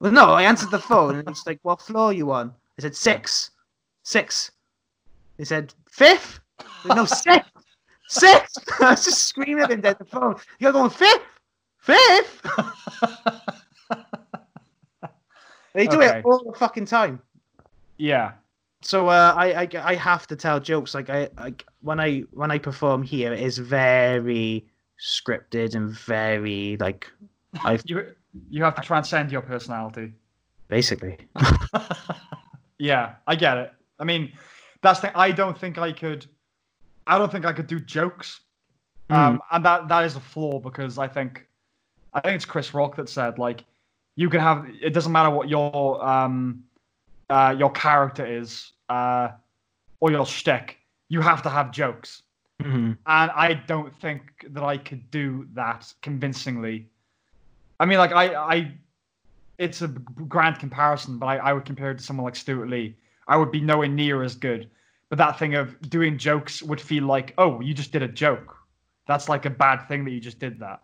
Well, no, I answered the phone and it's like, "What floor are you on?" I said six, six. They said fifth. Said, no, six, six. I was just screaming at him down the phone. You're going fifth, fifth. They do Okay. it all the fucking time. yeah. So uh, I, I I have to tell jokes. Like I like when I when I perform here, it is very scripted and very like I've You you have to transcend your personality. basically. yeah, I get it. I mean, that's the thing. I don't think I could. I don't think I could do jokes, um, and that that is a flaw because I think, I think it's Chris Rock that said like, you can have. It doesn't matter what your um, uh, your character is, uh, or your shtick. You have to have jokes, Mhm. and I don't think that I could do that convincingly. I mean, like I, I, it's a grand comparison, but I, I would compare it to someone like Stewart Lee. I would be nowhere near as good. But that thing of doing jokes would feel like, oh, you just did a joke. That's like a bad thing that you just did that.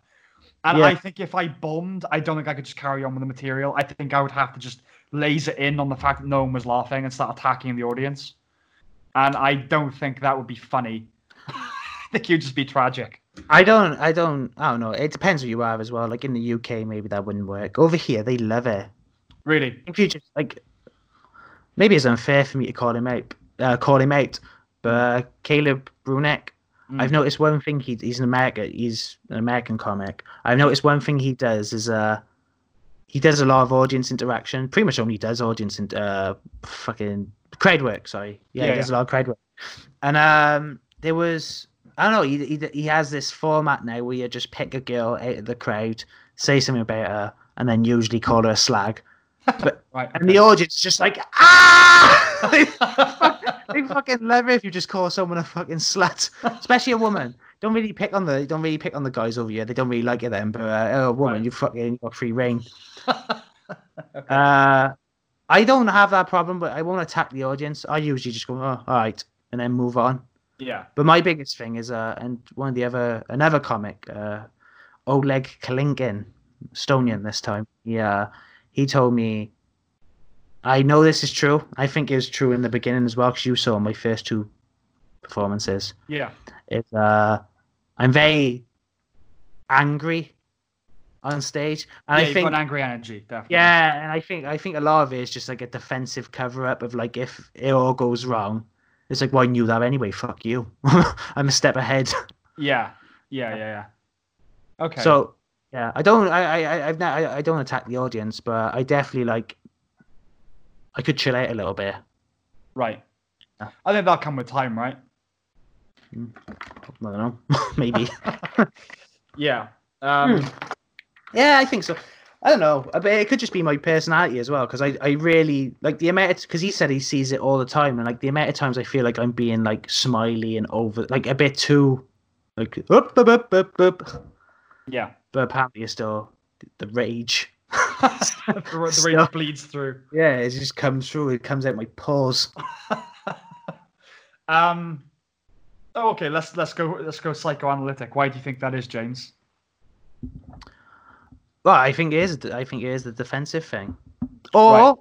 And Yeah. I think if I bombed, I don't think I could just carry on with the material. I think I would have to just laser in on the fact that no one was laughing and start attacking the audience. And I don't think that would be funny. I think you'd just be tragic. I don't, I don't, I don't know. It depends who you are as well. Like in the UK, maybe that wouldn't work. Over here, they love it. Really. If you just like, maybe it's unfair for me to call him out, uh, call him out. But uh, Caleb Bruneck, Mm. I've noticed one thing. He, he's an American. He's an American comic. I've noticed one thing he does is uh, he does a lot of audience interaction. Pretty much only does audience and uh, fucking crowd work. Sorry, yeah, Yeah, he does a lot of crowd work. And um, there was I don't know. He, he he has this format now where you just pick a girl out of the crowd, say something about her, and then usually call her a slag. Right. And the audience is just like ah. they, they fucking love it if you just call someone a fucking slut, especially a woman. Don't really pick on the don't really pick on the guys over here. They don't really like it then. But uh, oh, a woman, Right. you fucking got free rein. Uh, I don't have that problem, but I won't attack the audience. I usually just go, oh, all right, and then move on. Yeah. But my biggest thing is, uh, and one of the other, another comic, uh, Oleg Kalinkin, Estonian this time. Yeah, he told me. I know this is true. I think it was true in the beginning as well, because you saw my first two performances. Yeah. It's uh, I'm very angry on stage, and yeah, I think got angry energy, definitely. yeah, and I think I think a lot of it is just like a defensive cover up of like if it all goes wrong, it's like well I knew that anyway. Fuck you. I'm a step ahead. Yeah. Yeah. Yeah. Yeah. Okay. So yeah, I don't I I I've not, I, I don't attack the audience, but I definitely like I could chill out a little bit. right. Yeah. I think that'll come with time, right? I don't know. Maybe. Yeah. Um, Yeah, I think so. I don't know. But it could just be my personality as well, because I, I really like the amount. Because he said he sees it all the time, and like the amount of times I feel like I'm being like smiley and over, like a bit too, like up, up, up, up, up. yeah. But apparently, it's still the rage. the, rage bleeds through. Yeah, it just comes through. It comes out my pores. um. oh, okay, let's let's go let's go psychoanalytic. Why do you think that is, James? Well, I think it is. I think it is the defensive thing, or Right.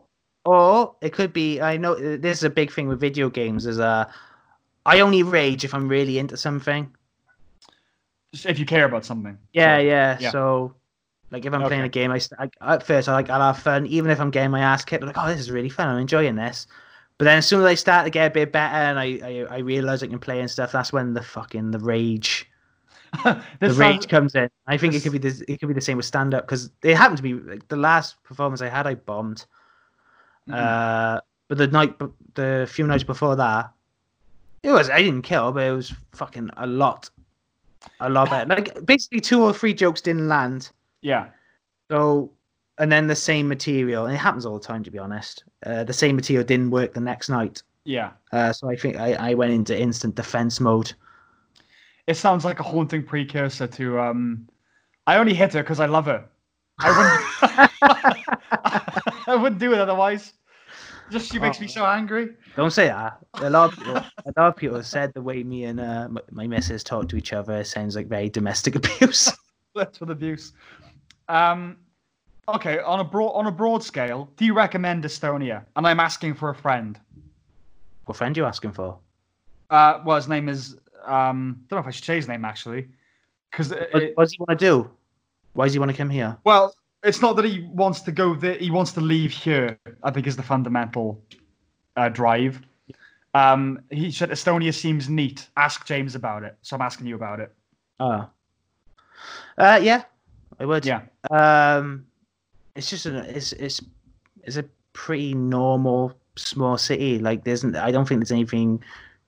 or it could be. I know uh, this is a big thing with video games. Is uh, I only rage if I'm really into something. If you care about something. Yeah, Sure. yeah. Yeah. So, like, if I'm playing a game, I, I at first I like I'll have fun, even if I'm getting my ass kicked. I'm like, oh, this is really fun. I'm enjoying this. But then as soon as I start to get a bit better and I I, I realize I can play and stuff, that's when the fucking the rage the rage sounds, comes in. I think it could be this, it could be the same with stand up because it happened to be like, the last performance I had. I bombed. Mhm. Uh, but the night, the few nights before that, it was I didn't kill, but it was fucking a lot, a lot better. Like basically two or three jokes didn't land. yeah. So, and then the same material, and it happens all the time to be honest. Uh, the same material didn't work the next night. Yeah. Uh, so I think I, I went into instant defense mode. It sounds like a haunting precursor to um I only hit her because I love her. I wouldn't I wouldn't do it otherwise. Just she makes me so angry. Don't say that. A lot of people, a lot of people have said the way me and uh, my, my missus talk to each other sounds like very domestic abuse. That's with abuse. Um okay, on a broad on a broad scale, do you recommend Estonia? And I'm asking for a friend. what friend are you asking for? Uh well his name is um don't know if I should say his name actually. Because What, what does he want to do? Why does he want to come here? Well, it's not that he wants to go there. He wants to leave here. I think is the fundamental uh, drive. Um, he said Estonia seems neat. Ask James about it. So I'm asking you about it. Oh, uh, yeah, I would. Yeah. Um, it's just a, it's it's it's a pretty normal small city. Like there's I don't think there's anything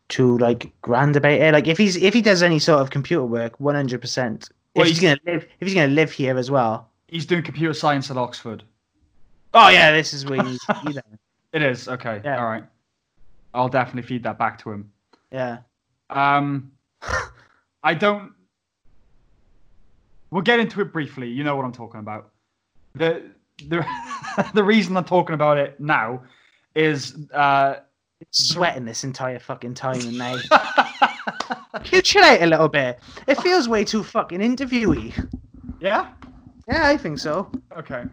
too like grand about it. Like if he's if he does any sort of computer work, one hundred percent. Well, If he's he's- gonna live, if he's gonna live here as well. He's doing computer science at Oxford. Oh yeah, this is where he's. It is okay. Yeah. All right. I'll definitely feed that back to him. Yeah. Um, I don't. We'll get into it briefly. You know what I'm talking about. The the the reason I'm talking about it now is uh, Sweating this entire fucking time and. Can you chill out a little bit? It feels way too fucking interviewy. yeah. Yeah, I think so. Okay.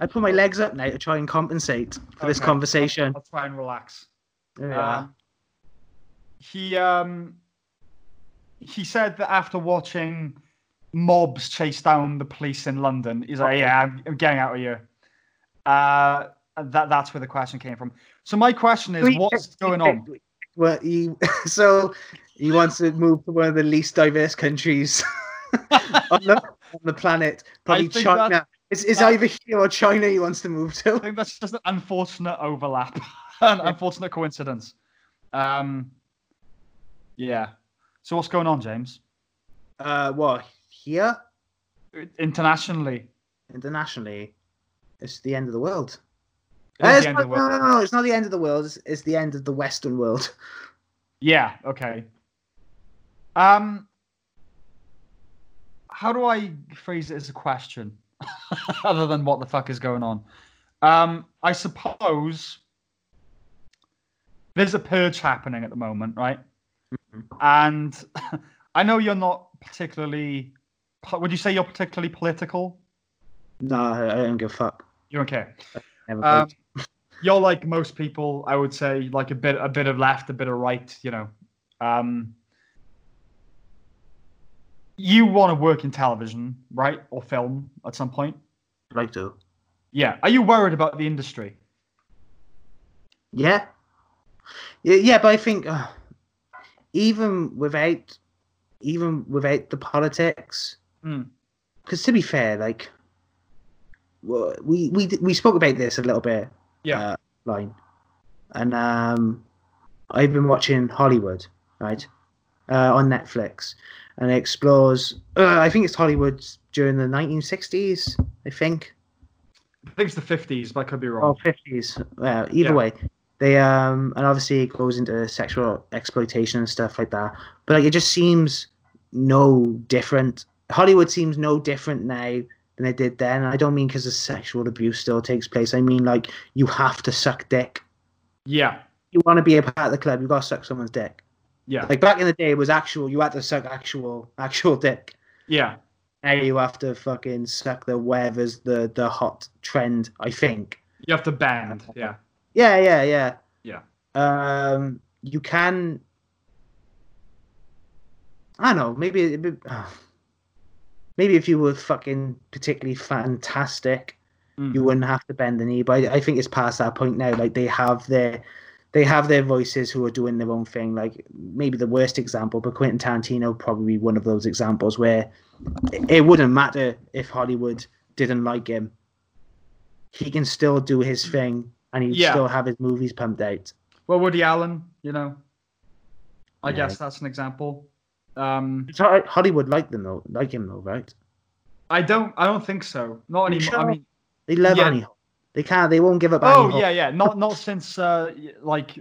I put my legs up now to try and compensate for this conversation. I'll try and relax. Yeah. Um, he um he said that after watching mobs chase down the police in London, he's like, "Yeah, I'm, I'm getting out of here." Uh, that that's where the question came from. So my question is, what's going on? Well, he so he wants to move to one of the least diverse countries on the on the planet, probably China. It's, it's either here or China he wants to move to. I think that's just an unfortunate overlap, an unfortunate coincidence. Um, yeah. So what's going on, James? Uh, what here Internationally, internationally? It's the end of the world. Not-. No, no, no, it's not the end of the world. It's, it's the end of the Western world. Yeah, okay. Um how do I phrase it as a question? Other than what the fuck is going on? Um I suppose there's a purge happening at the moment, right? Mhm. And I know you're not particularly would you say you're particularly political? No, I don't give a fuck. You don't care. Never Um. You're like most people, I would say, like a bit, a bit of left, a bit of right. You know, um, you want to work in television, right, or film at some point. like to. Yeah. Are you worried about the industry? Yeah. Yeah, yeah, but I think uh, even without even without the politics, Hmm. because to be fair, like we we we spoke about this a little bit, Yeah. uh, line, and um, I've been watching Hollywood, right, uh, on Netflix, and it explores. Uh, I think it's Hollywood during the 1960s. I think. I think it's the 50s, but I could be wrong. Oh, wrong. 50s. Well, either Yeah. way, they um, and obviously it goes into sexual exploitation and stuff like that. But like, it just seems no different. Hollywood seems no different now than it did then. I don't mean because the sexual abuse still takes place. I mean like you have to suck dick. Yeah, You want to be a part of the club, you've got to suck someone's dick. yeah, Like back in the day, it was actual. You had to suck actual actual dick. yeah. Now you have to fucking suck the whatever's the the hot trend. I think. You have to bend. Yeah, Yeah, yeah, yeah. Yeah. Um, you can. I don't know. Maybe, it- it- uh, maybe if you were fucking particularly fantastic, Mm. you wouldn't have to bend the knee. But I, I think it's past that point now. Like they have their, they have their voices who are doing their own thing. Like maybe the worst example, but Quentin Tarantino probably one of those examples where it, it wouldn't matter if Hollywood didn't like him. He can still do his thing, and he Yeah. still have his movies pumped out. Well, Woody Allen, you know, I Yeah. guess that's an example. Um, Hollywood like them though, like him though, right? I don't, I don't think so. Not anymore. sure? I mean, They love Yeah. Annie Hall. They can't. They won't give up. oh Annie Hall. yeah, yeah. Not, not since uh, like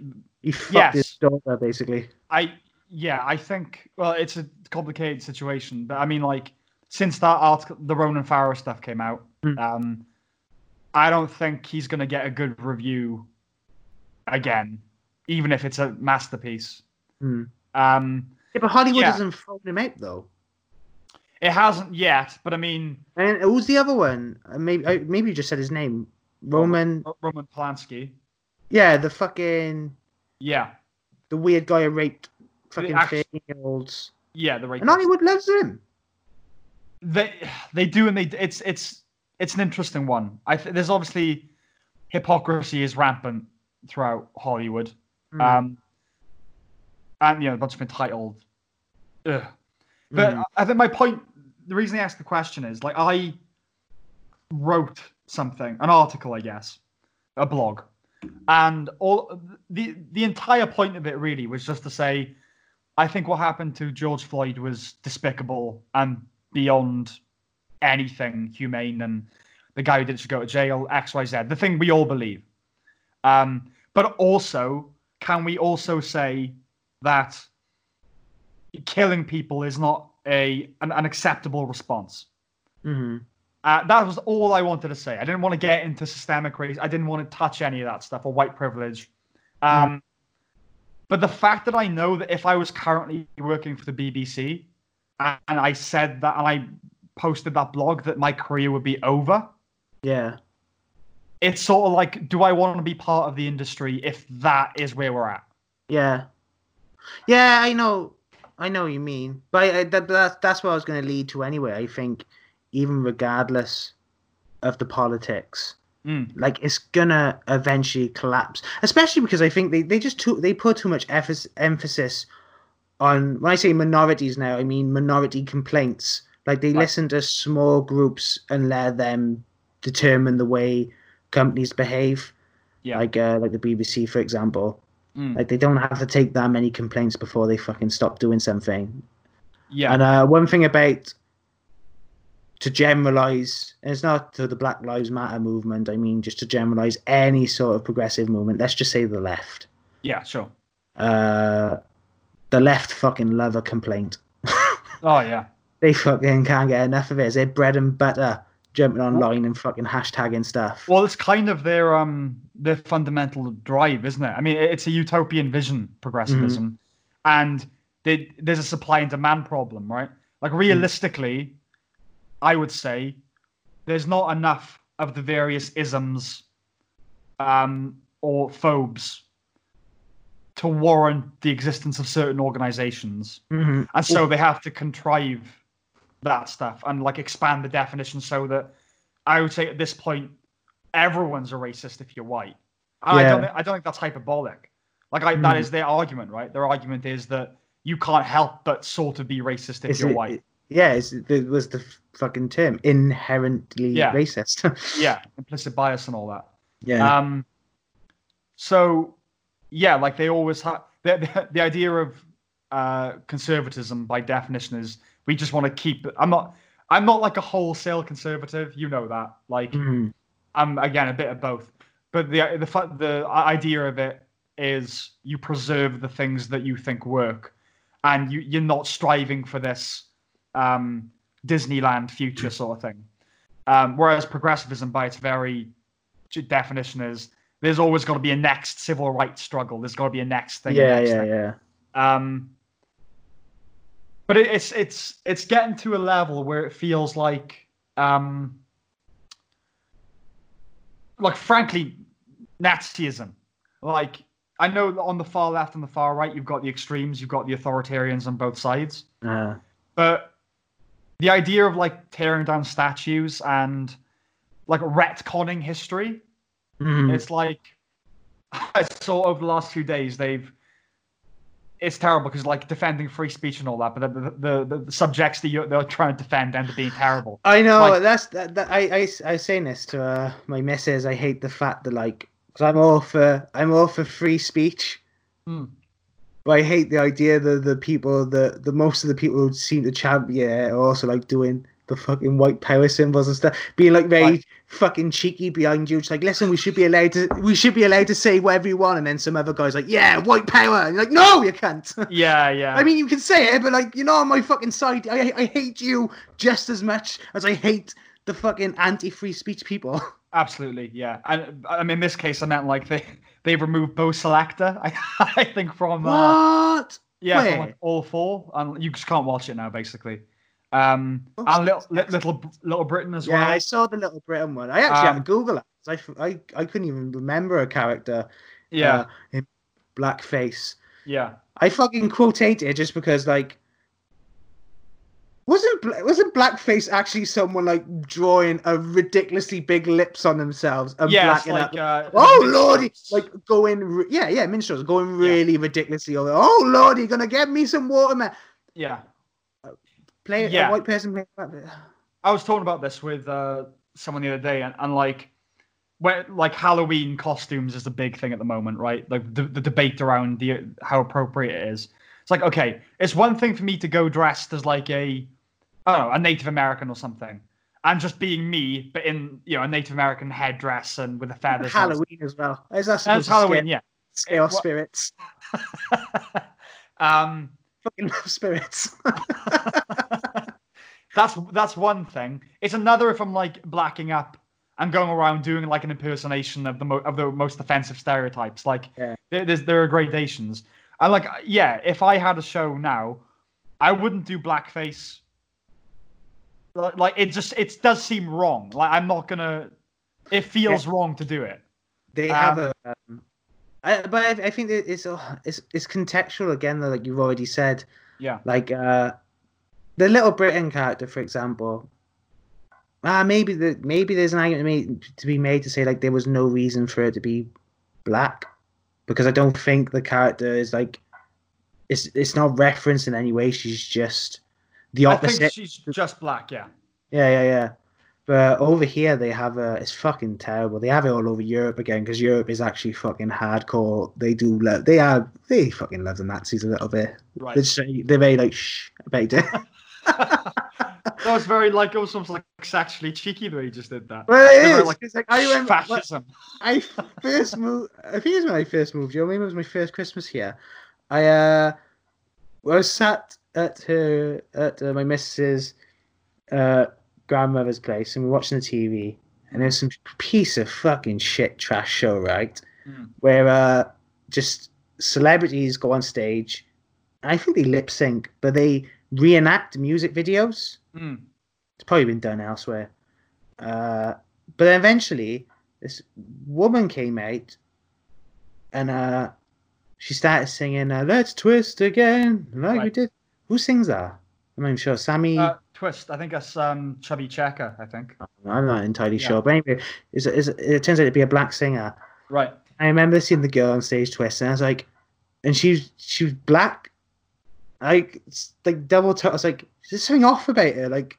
He fucked Yes. his daughter basically. I, yeah, I think. Well, it's a complicated situation, but I mean, like since that article, the Ronan Farrow stuff came out, Hmm. um, I don't think he's gonna get a good review again, even if it's a masterpiece. Hmm. Um, Yeah, but Hollywood Yeah. hasn't thrown him out though. it hasn't yet, but I mean, And who's the other one? Uh, Maybe uh, maybe you just said his name. Roman. Roman Polanski. Yeah, the fucking Yeah, the weird guy who raped fucking act- thirteen year olds. yeah, the right. And Hollywood loves him. They they do, and they it's it's it's an interesting one. I th- there's obviously hypocrisy is rampant throughout Hollywood, Hmm. um, and you know a bunch of entitled. Ugh. But Mm. I think my point, the reason I asked the question is like I wrote something, an article, I guess, a blog, and all the the entire point of it really was just to say, I think what happened to George Floyd was despicable and beyond anything humane, and the guy who did should go to jail. X, Y, Z. The thing we all believe. Um, but also, can we also say that killing people is not a an, an acceptable response? Mhm. Uh, that was all I wanted to say. I didn't want to get into systemic racism. I didn't want to touch any of that stuff or white privilege. Um, But the fact that I know that if I was currently working for the BBC and I said that and I posted that blog that my career would be over, Yeah. it's sort of like, do I want to be part of the industry if that is where we're at? Yeah. Yeah, I know. I know what you mean. But I, that, that's, that's what I was going to lead to anyway. I think even regardless of the politics, Mm. like it's gonna eventually collapse. Especially because I think they, they just took they put too much emphasis emphasis on when I say minorities now, I mean minority complaints. Like they Right. listen to small groups and let them determine the way companies behave. Yeah. Like uh, like the BBC, for example. Mm. Like they don't have to take that many complaints before they fucking stop doing something. Yeah. And uh, one thing about to generalize, and it's not to the Black Lives Matter movement. I mean, just to generalize any sort of progressive movement. Let's just say the left. yeah, sure. Uh, the left fucking love a complaint. Oh, yeah. They fucking can't get enough of it. It's their bread and butter. Jumping online and fucking hashtagging stuff. Well, it's kind of their um their fundamental drive, isn't it? I mean, it's a utopian vision, progressivism, and they, there's a supply and demand problem, right? Like realistically, I would say there's not enough of the various isms um, or phobes to warrant the existence of certain organizations, hmm and so they have to contrive that stuff and like expand the definition so that I would say at this point everyone's a racist if you're white. And I don't think, I don't think that's hyperbolic. Like I, Mm. is their argument, right? Their argument is that you can't help but sort of be racist if Is you're it- white. Yeah, it was the fucking term inherently Yeah. racist. Yeah, implicit bias and all that. yeah. Um, so yeah, like they always have. the, the, the idea of uh, conservatism by definition is we just want to keep. I'm not. I'm not like a wholesale conservative. You know that. Like Mhm. I'm again a bit of both. But the the the idea of it is you preserve the things that you think work, and you you're not striving for this um, Disneyland future sort of thing. Um, whereas progressivism, by its very definition, is there's always got to be a next civil rights struggle. There's got to be a next thing. Yeah, next yeah, thing. yeah. Um, but it, it's it's it's getting to a level where it feels like, um, like frankly, Nazism. Like I know on the far left and the far right, you've got the extremes, you've got the authoritarians on both sides. Uh, But the idea of like tearing down statues and like retconning history mhm. it's like I saw over the last few days they've. It's terrible because like defending free speech and all that, but the the, the, the subjects that you, they're trying to defend end up being terrible. I know Like- that's that, that I, I I was saying this to uh, my missus. I hate the fact that like because I'm all for I'm all for free speech, Hmm. but I hate the idea that the people the the most of the people who seem to champion it are also like doing the fucking white power symbols and stuff, being like very Right. fucking cheeky behind you. It's like, listen, we should be allowed to we should be allowed to say whatever you want, and then some other guy's like, yeah, white power, and you're like, no, you can't. Yeah, yeah. I mean, you can say it, but like, you're not on my fucking side. I, I hate you just as much as I hate the fucking anti-free speech people. absolutely, yeah. And I mean, in this case, I meant like they they removed Bo' Selecta. I, I think from uh, What? yeah, from like all four, and you just can't watch it now, basically. Um, Oh, and little, little Little Britain as Yeah, well. Yeah, I saw the Little Britain one. I actually had to Um, Google it. I, I, I couldn't even remember a character yeah, uh, in blackface. yeah. I fucking quotate it just because, like, wasn't wasn't blackface actually someone like drawing a ridiculously big lips on themselves and Yeah, blacking like uh, Oh lordy! Like going, re- yeah, yeah, minstrels going really ridiculously over. Oh lordy, gonna get me some watermelon. yeah. Play Yeah. a white person. I was talking about this with uh, someone the other day, and, and like, where like Halloween costumes is the big thing at the moment, right? Like the, the debate around the how appropriate it is. It's like, okay, it's one thing for me to go dressed as like a, I don't know, a Native American or something, and just being me, but in you know a Native American headdress and with the feathers. Halloween as well. Is that And supposed it's Halloween, yeah. off What- spirits? um, Fucking love spirits. that's that's one thing. It's another if I'm like blacking up and going around doing like an impersonation of the mo- of the most offensive stereotypes. Like Yeah. there, there's there are gradations. And like yeah, if I had a show now, I wouldn't do blackface. Like, it just it does seem wrong. Like I'm not gonna. It feels wrong to do it. They Um, have a. Um, I, but I, I think it's, it's it's contextual again, though, like you've already said. Yeah. Like uh, the Little Britain character, for example. Ah, maybe the maybe there's an argument to be made to say like there was no reason for it to be black, because I don't think the character is like, it's it's not referenced in any way. She's just the I opposite. think she's just black. Yeah. Yeah, yeah, yeah. But over here they have a. It's fucking terrible. They have it all over Europe again because Europe is actually fucking hardcore. They do love. They are. They fucking love the Nazis a little bit. Right. They're, just, they're very like shh. I you do. that was very like it was almost like sexually cheeky the way you just did that. well, it They were like, it's like I remember. when fascism. I first moved. I think it was my I first moved. You know, maybe it was my first Christmas here. I uh, I was sat at her at uh, my missus's uh grandmother's place, and we were watching the TV, and there's some piece of fucking shit trash show, right? Mm. Where uh, just celebrities go on stage. I think they lip sync, but they reenact music videos. Mm. It's probably been done elsewhere. Uh, but then eventually, this woman came out, and uh, she started singing uh, "Let's Twist Again," like we did. Who sings that? I'm not even sure. Sammy. Uh, twist. I think that's um, Chubby Checker. I think. I'm not entirely yeah. sure. But anyway, it's, it's, it turns out to be a black singer. Right. I remember seeing the girl on stage twist, and I was like, and she she was black, like like double. T- I was like, is there something off about her? Like,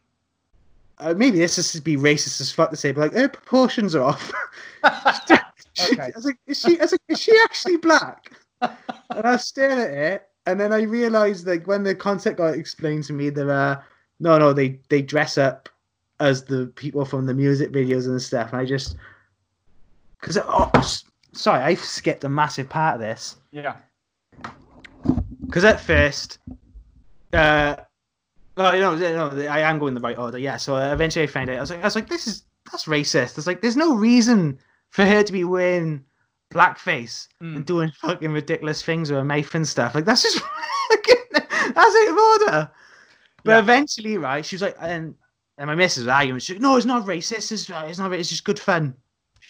uh, maybe this is to be racist as fuck to say, but like her proportions are off. Okay. I was like, is she? I was like, is she actually black? and I staring at it, and then I realized like when the concept got explained to me that uh no no they they dress up as the people from the music videos and stuff, and I just because oh, sorry I skipped a massive part of this Yeah. Because at first uh well you know no I am going the right order yeah so uh, eventually I found out I was like I was like this is that's racist it's like there's no reason for her to be wearing blackface Mm. and doing fucking ridiculous things with her mouth and stuff. Like that's just that's out of order. But Yeah. eventually, right, she was like, and and my missus was arguing. She's like, no, it's not racist. It's, it's not. It's just good fun.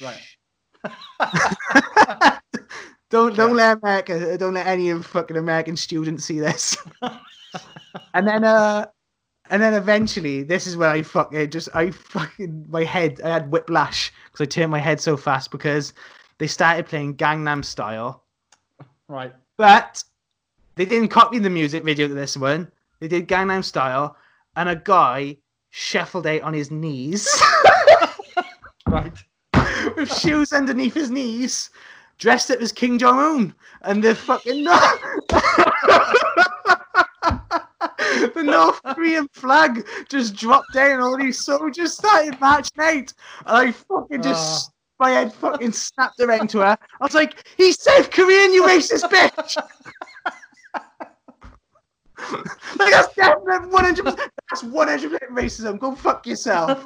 Right. don't don't let America, don't let any of fucking American students see this. and then uh, and then eventually, this is where I fucking just I fucking my head I had whiplash because I turned my head so fast because they started playing Gangnam Style. Right. But they didn't copy the music video to this one. They did Gangnam Style, and a guy shuffled out on his knees Right. with shoes underneath his knees, dressed up as Kim Jong Un, and the fucking the North Korean flag just dropped down, and all these soldiers started marching out, and I fucking just. Ah. My head fucking snapped around to her. I was like, "He's South Korean, you racist bitch!" like that's definitely one hundred. That's one hundred percent racism. Go fuck yourself.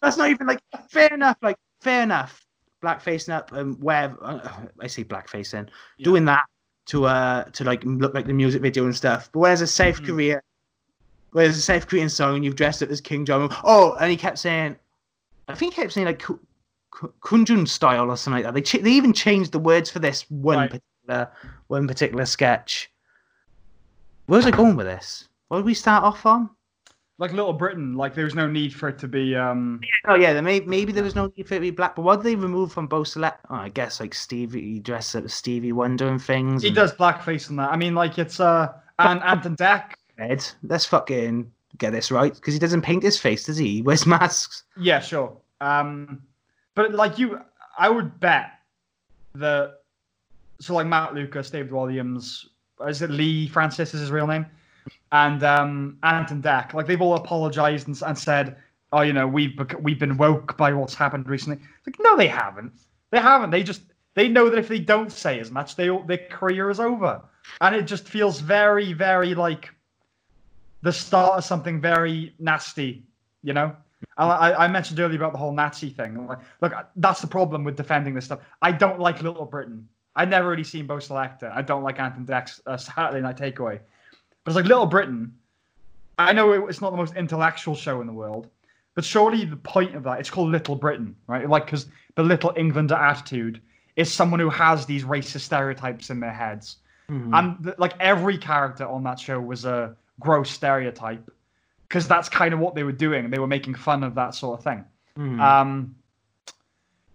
That's not even like fair enough. Like fair enough. Blackfacing up and where uh, I say blackfacing, Yeah. doing that to uh to like look like the music video and stuff. But where's a South Mm. Korea? Where's a South Korean song and you've dressed up as Kim Jong? Oh, and he kept saying, I think he kept saying like Ku- Ku- Kunjun style or something like that. They ch- they even changed the words for this one Right. particular one particular sketch. Where's it going with this? What did we start off on? Like Little Britain, like there was no need for it to be. um Oh yeah, may, maybe there was no need for it to be black, but what did they remove from Bo' Selecta? Oh, I guess like Stevie dressed up as Stevie Wonder and things. He and- does blackface in that. I mean, like it's uh, and Ant and Dec. Ed, let's fucking get this right because he doesn't paint his face, does he? He wears masks. Yeah, sure. Um, but like you, I would bet that. So like Matt Lucas, David Walliams, is it Leigh Francis is his real name, and um, Ant and Dec, like they've all apologized and, and said, oh, you know, we've bec- we've been woke by what's happened recently. It's like no, they haven't. They haven't. They just they know that if they don't say as much, they their career is over, and it just feels very, very like the start of something very nasty, you know. I, I mentioned earlier about the whole Nazi thing. Like, look, that's the problem with defending this stuff. I don't like Little Britain. I've never really seen Bo' Selecta. I don't like Ant and Dec's uh, Saturday Night Takeaway. But it's like Little Britain. I know it's not the most intellectual show in the world, but surely the point of that it's called Little Britain, right? Like because the Little Englander attitude is someone who has these racist stereotypes in their heads, and th- like every character on that show was a gross stereotype because that's kind of what they were doing. They were making fun of that sort of thing. Mhm. Um,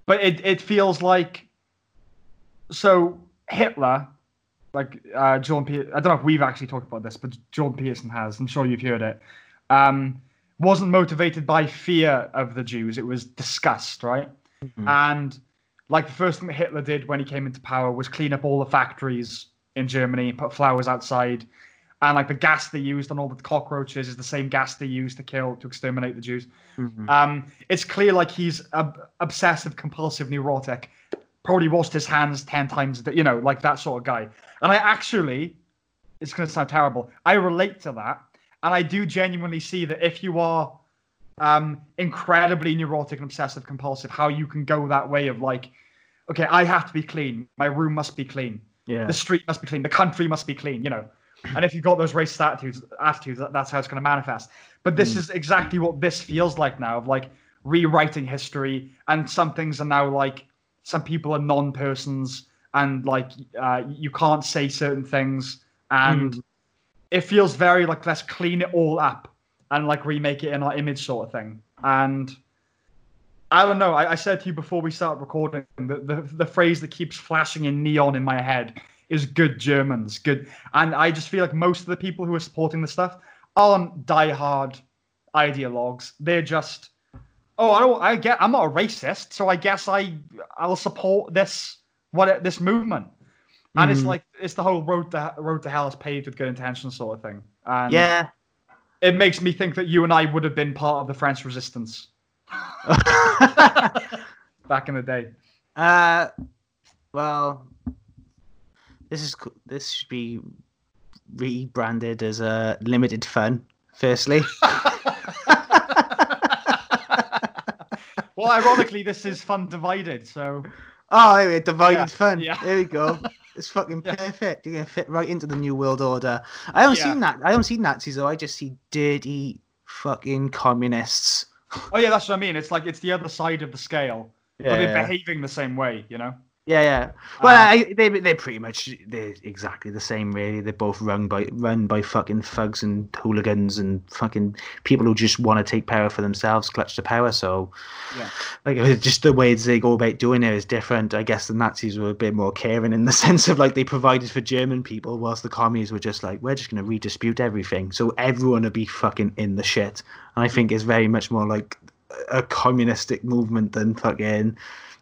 but it, it feels like so Hitler, like uh, John Pe- I don't know if we've actually talked about this, but Jordan Peterson has. I'm sure you've heard it. Um, wasn't motivated by fear of the Jews. It was disgust, right? Mhm. And like the first thing that Hitler did when he came into power was clean up all the factories in Germany, put flowers outside, and like the gas they used on all the cockroaches is the same gas they used to kill to exterminate the Jews. Mhm. Um, it's clear like he's ob- obsessive, compulsive, neurotic. Probably washed his hands ten times, a day, you know, like that sort of guy. And I actually, it's going to sound terrible. I relate to that, and I do genuinely see that if you are um, incredibly neurotic and obsessive, compulsive, how you can go that way of like, okay, I have to be clean. My room must be clean. yeah. The street must be clean. The country must be clean. You know. And if you've got those racist attitudes, attitudes, that- that's how it's going to manifest. But this Mm. is exactly what this feels like now, of like rewriting history, and some things are now like some people are non-persons, and like uh, you can't say certain things, and it feels very like let's clean it all up and like remake it in our image sort of thing. And I don't know. I, I said to you before we started recording the, the the phrase that keeps flashing in neon in my head is "good Germans." Good, and I just feel like most of the people who are supporting this stuff aren't diehard ideologues. They're just, oh, I don't. I get. I'm not a racist, so I guess I I'll support this what this movement. and it's Mhm. like it's the whole road to road to hell is paved with good intentions sort of thing. And Yeah. it makes me think that you and I would have been part of the French Resistance back in the day. uh, well, this is this should be rebranded as a limited fun. Firstly, well, ironically, this is fun divided. So oh, there we go, divided Yeah, fun. yeah. There we go. It's fucking Yeah. perfect. You're gonna fit right into the new world order. I haven't Yeah. seen that. I haven't seen Nazis though. I just see dirty fucking communists. Oh yeah, that's what I mean. It's like it's the other side of the scale, yeah, but they're behaving the same way, you know. Yeah, yeah. Well, Uh, I, they they're pretty much they're exactly the same, really. They're both run by run by fucking thugs and hooligans and fucking people who just want to take power for themselves, clutch the power. So, Yeah. like just the ways they go about doing it is different. I guess the Nazis were a bit more caring in the sense of like they provided for German people, whilst the commies were just like we're just going to redispute everything, so everyone will be fucking in the shit. And I think it's very much more like a communistic movement than fucking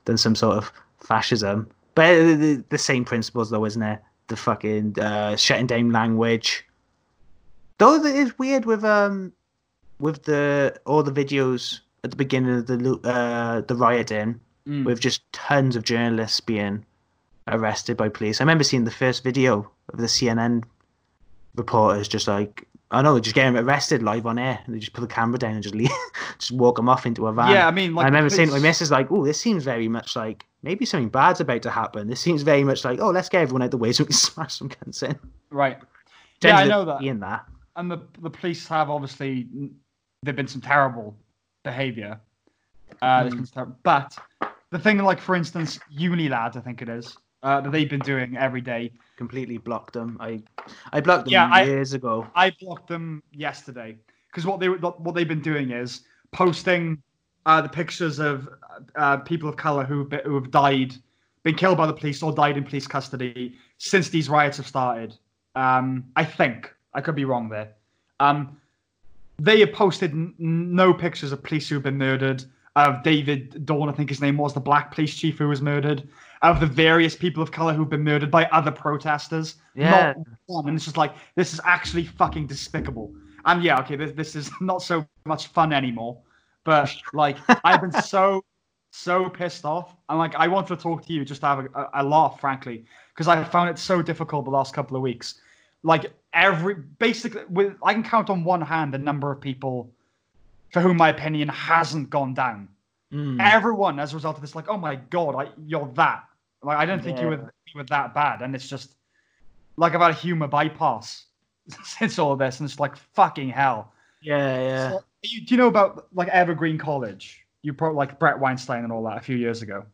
than some sort of fascism. But the, the same principles, though, isn't it? The fucking uh, shutting down language. Though it is weird with um with the all the videos at the beginning of the uh the rioting Mm. with just tons of journalists being arrested by police. I remember seeing the first video of the CNN reporters just like I know, they just getting arrested live on air. And they just put the camera down and just leave, just walk them off into a van. yeah, I mean, like I remember saying to my missus, like, oh, this seems very much like maybe something bad's about to happen. This seems very much like, oh, let's get everyone out the way so we can smash some cunts in. right. Yeah, I know that. In that. and the the police have obviously there've been some terrible behavior. Uh, there's been some ter- but the thing, like for instance, Unilad, I think it is, uh, that they've been doing every day. Completely blocked them. I I blocked them Yeah, I- years ago. I blocked them yesterday because what they what they've been doing is posting uh, the pictures of uh, people of color who who have died, been killed by the police or died in police custody since these riots have started. Um, I think I could be wrong there. Um, they have posted n- no pictures of police who have been murdered. Of David Dorn, I think his name was the black police chief who was murdered. Of the various people of color who've been murdered by other protesters. Yeah. Not. And it's just like this is actually fucking despicable. And yeah, okay, this, this is not so much fun anymore. But like, I've been so so pissed off, and like, I want to talk to you just to have a, a, a laugh, frankly, because I found it so difficult the last couple of weeks. Like every basically, with I can count on one hand the number of people for whom my opinion hasn't gone down. Mm. Everyone, as a result of this, like, oh my god, I, you're that. Like, I don't think you Yeah. were you were that bad, and it's just like I've had a humor bypass since all of this, and it's like fucking hell. Yeah, yeah. So, you, do you know about like Evergreen College? You probably like Bret Weinstein and all that a few years ago.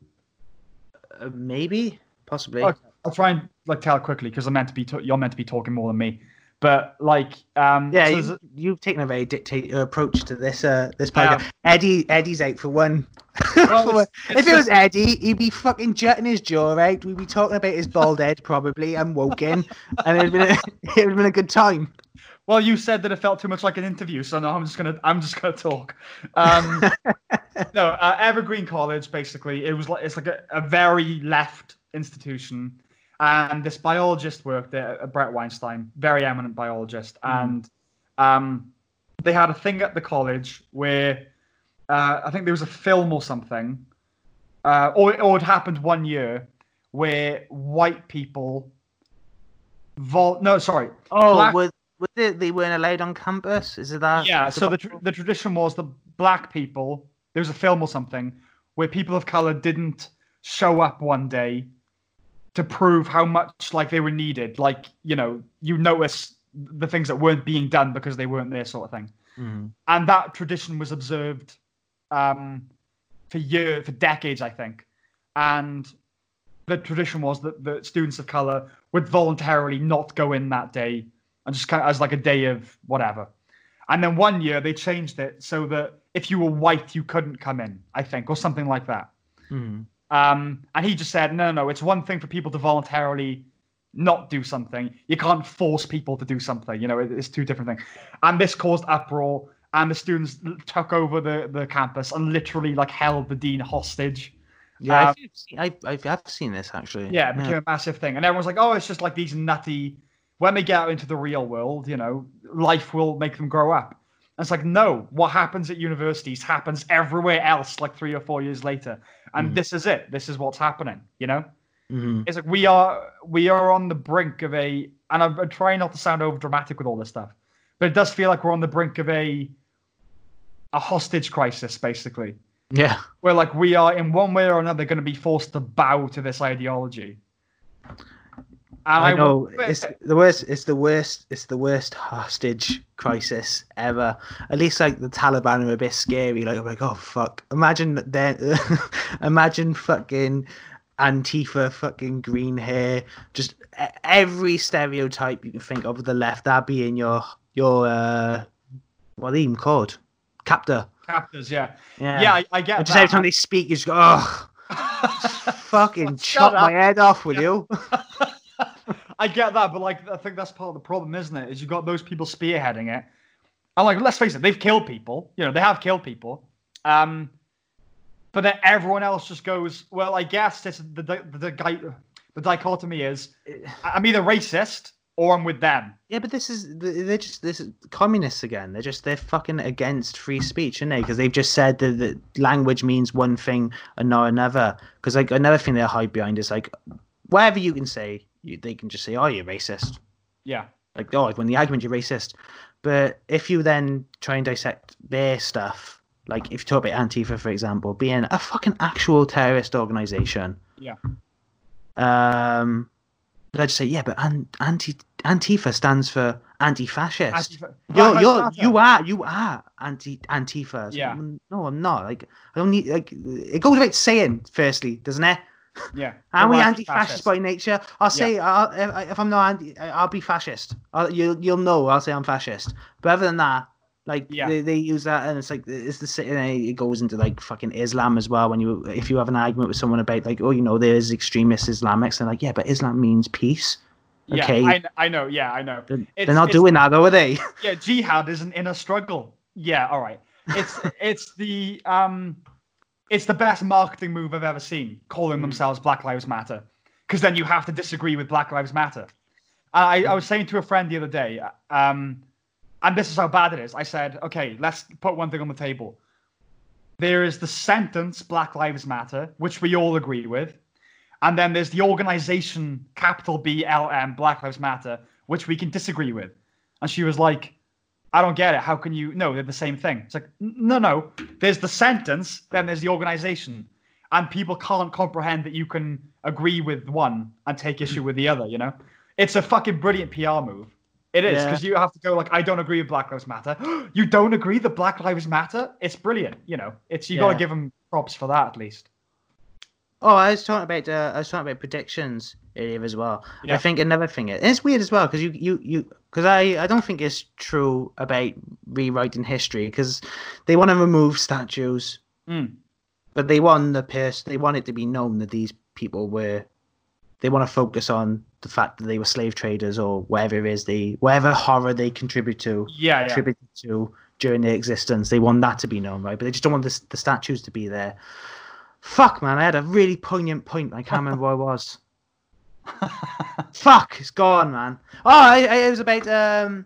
Uh, maybe, possibly. Okay, I'll try and like tell quickly because I'm meant to be ta- you're meant to be talking more than me. But like, um, Yeah, so you, you've taken a very dictator approach to this uh this podcast. Eddie Eddie's out for one. Well, For it's- it's if it was Eddie, he'd be fucking jutting his jaw out. We'd be talking about his bald head probably and woken, and it'd been a, it'd have been a good time. Well, you said that it felt too much like an interview, so now I'm just gonna I'm just gonna talk. Um, no, uh, Evergreen College basically it was like it's like a, a very left institution, and this biologist worked there, uh, Bret Weinstein, very eminent biologist, and um, they had a thing at the college where uh, I think there was a film or something, uh, or or it happened one year where white people. Vol- no, sorry, Oh, Black- was, was it they weren't allowed on campus? Is it that? yeah so the, that- tr- the tradition was the black people there was a film or something where people of color didn't show up one day to prove how much like they were needed like you know you notice the things that weren't being done because they weren't there sort of thing Mhm. and that tradition was observed um, for years, for decades, I think. And the tradition was that the students of color would voluntarily not go in that day and just kind of as like a day of whatever. And then one year they changed it so that if you were white, you couldn't come in, I think, or something like that. Mhm. Um, and he just said, no, no, no, it's one thing for people to voluntarily not do something. You can't force people to do something. You know, it- it's two different things. And this caused uproar, and the students took over the, the campus and literally like held the dean hostage. Yeah, Um, I've, I've, I've seen this actually. Yeah, it became a massive thing. And everyone's like, oh, it's just like these nutty. When they get out into the real world, you know, life will make them grow up. And it's like, no, what happens at universities happens everywhere else like three or four years later. And Mhm. this is it. This is what's happening, you know? Mhm. It's like we are we are on the brink of a and I'm, I'm trying not to sound over dramatic with all this stuff, but it does feel like we're on the brink of a a hostage crisis, basically. Yeah. Where like we are in one way or another going to be forced to bow to this ideology. And I know it's the worst. It's the worst. It's the worst hostage crisis ever. At least like the Taliban are a bit scary. Like I'm like, oh fuck. Imagine then. imagine fucking Antifa, fucking green hair, just every stereotype you can think of with the left. That be in your your uh, what are they even called? Captor. captors, yeah, Yeah. yeah, I, I get And just that. every time they speak, you just go, oh, fucking chop up. my head off, will you? I get that, but like I think that's part of the problem, isn't it? Is you've got those people spearheading it. And like, let's face it, they've killed people. You know, they have killed people. Um, but then everyone else just goes, well, I guess this the the, the guy the dichotomy is I'm either racist or I'm with them. Yeah, but this is they're just this is communists again. They're just they're fucking against free speech, aren't they? Because they've just said that, that language means one thing and not another. Because like another thing they hide behind is like whatever you can say, you, they can just say, "Oh, you're racist." Yeah. Like, oh, when the argument you're racist. But if you then try and dissect their stuff, like if you talk about Antifa, for example, being a fucking actual terrorist organization. Yeah. Um, they'd say, yeah, but an- anti Antifa stands for anti-fascist. Antifa- You're, you're, Lives you are, you are anti Antifa. Yeah. "Mm, no, I'm not. Like, I don't need. Like, it goes without saying. Firstly, doesn't it? Yeah. Are we anti-fascist by nature? I'll say I'll, if, I'm not anti, I'll be fascist. I'll, you'll you'll know. I'll say I'm fascist. But other than that, like Yeah. they, they use that, and it's like it's the same. It goes into like fucking Islam as well. When you if you have an argument with someone about like oh you know there's extremist Islamics, and like yeah, but Islam means peace. Yeah, Okay. I, I know. Yeah, I know. They're, they're not doing that though, are they? Yeah, jihad is an inner struggle. Yeah, all right. It's it's the um, it's the best marketing move I've ever seen. Calling Mm. themselves Black Lives Matter, because then you have to disagree with Black Lives Matter. I I was saying to a friend the other day, um, and this is how bad it is. I said, okay, let's put one thing on the table. There is the sentence Black Lives Matter, which we all agree with. And then there's the organization, capital B L M, Black Lives Matter, which we can disagree with. And she was like, I don't get it. How can you? No, they're the same thing. It's like, "N- no, no. There's the sentence, then there's the organization. And people can't comprehend that you can agree with one and take issue with the other, you know? It's a fucking brilliant PR move. It is, Yeah. because you have to go, like, I don't agree with Black Lives Matter. you don't agree that Black Lives Matter? It's brilliant, you know? It's You got to give them props for that, at least. Oh, I was talking about uh, I was talking about predictions earlier as well. Yeah. I think another thing and it's weird as well because you you you because I I don't think it's true about rewriting history because they want to remove statues, Mm. but they want the person they want it to be known that these people were they want to focus on the fact that they were slave traders or whatever it is they whatever horror they contribute to Yeah, yeah. to during their existence. They want that to be known, right? But they just don't want the, the statues to be there. Fuck, man, I had a really poignant point. I can't remember what it was. Fuck, it's gone, man. Oh, I, I, it was about um.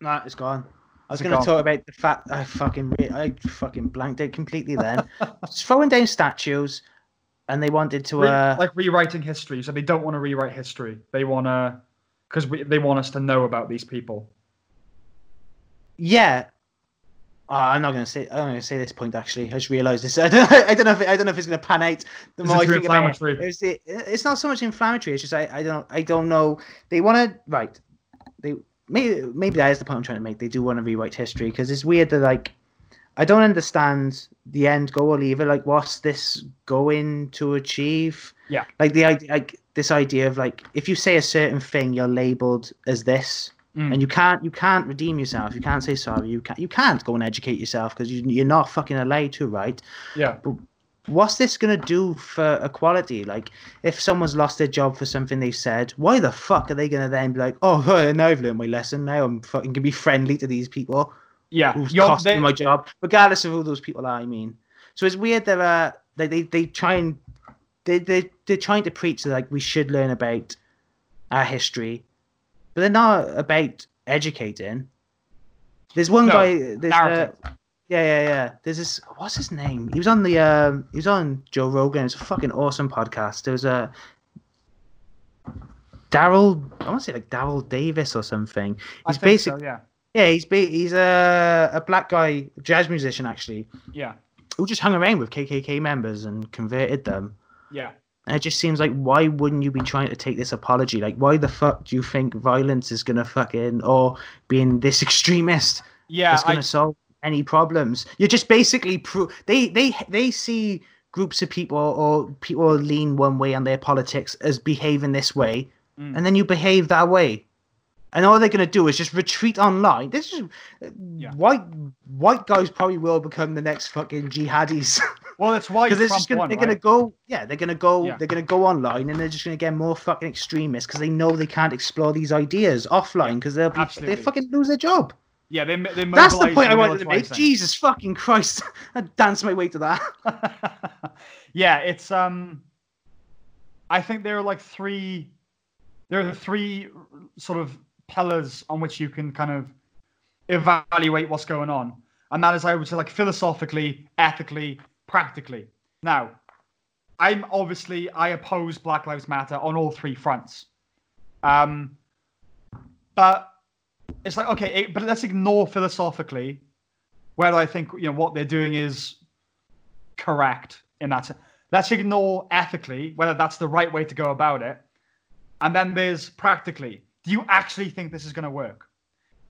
No, it's gone. I was going to talk about the fact I fucking re- I fucking blanked it completely. Then Just throwing down statues, and they wanted to Re- uh. like rewriting history. So they don't want to rewrite history. They want to, because they want us to know about these people. Yeah. Oh, I'm not gonna say. I'm not gonna say this point. Actually, I just realised this. I don't. I don't know if. It, I don't know if it's gonna pan out. The Is more I think about it, inflammatory? it's, the, it's not so much inflammatory. It's just I. I don't. I don't know. They want to right. They maybe maybe that is the point I'm trying to make. They do want to rewrite history because it's weird that like I don't understand the end goal either. Like, what's this going to achieve? Yeah. Like the idea, like this idea of like if you say a certain thing, you're labeled as this Mm. and you can't you can't redeem yourself. You can't say sorry. You can't you can't go and educate yourself because you, you're not fucking allowed to, right? Yeah. But What's this gonna do for equality? Like, if someone's lost their job for something they said, why the fuck are they gonna then be like, oh, now I've learned my lesson. Now I'm fucking gonna be friendly to these people Yeah. who's You're- costing they- my job, regardless of who those people are. I mean, so it's weird that uh, They they, they try and they they they're trying to preach that like we should learn about our history, but they're not about educating. There's one No, guy. There's uh, yeah, yeah, yeah. There's this. What's his name? He was on the. Um, he was on Joe Rogan. It's a fucking awesome podcast. There was a Daryl. I want to say like Daryl Davis or something. He's think basic. so, yeah. Yeah, he's ba- he's a a black guy, jazz musician actually, Yeah. who just hung around with KKK members and converted them. Yeah. And it just seems like why wouldn't you be trying to take this apology? Like, why the fuck do you think violence is gonna fucking or being this extremist Yeah. is gonna I, solve any problems? You're just basically pro- they they they see groups of people or people lean one way on their politics as behaving this way, Mm. and then you behave that way. And all they're gonna do is just retreat online. This is Yeah. white white guys probably will become the next fucking jihadis. well, that's why Because they're Trump just gonna, won, they're right? gonna go, yeah, they're gonna go, Yeah. they're gonna go online, and they're just gonna get more fucking extremists because they know they can't explore these ideas offline because they'll be, they Absolutely. fucking lose their job. Yeah, they, they That's the point I wanted to make. Jesus fucking Christ, I danced my way to that. yeah, it's um. I think there are like three. There are the three sort of pillars on which you can kind of evaluate what's going on, and that is, I would say, like philosophically, ethically, practically. Now, I'm obviously I oppose Black Lives Matter on all three fronts, um, but it's like okay, it, but let's ignore philosophically whether I think you know what they're doing is correct in that sense. Let's ignore ethically whether that's the right way to go about it. And then there's practically, do you actually think this is going to work?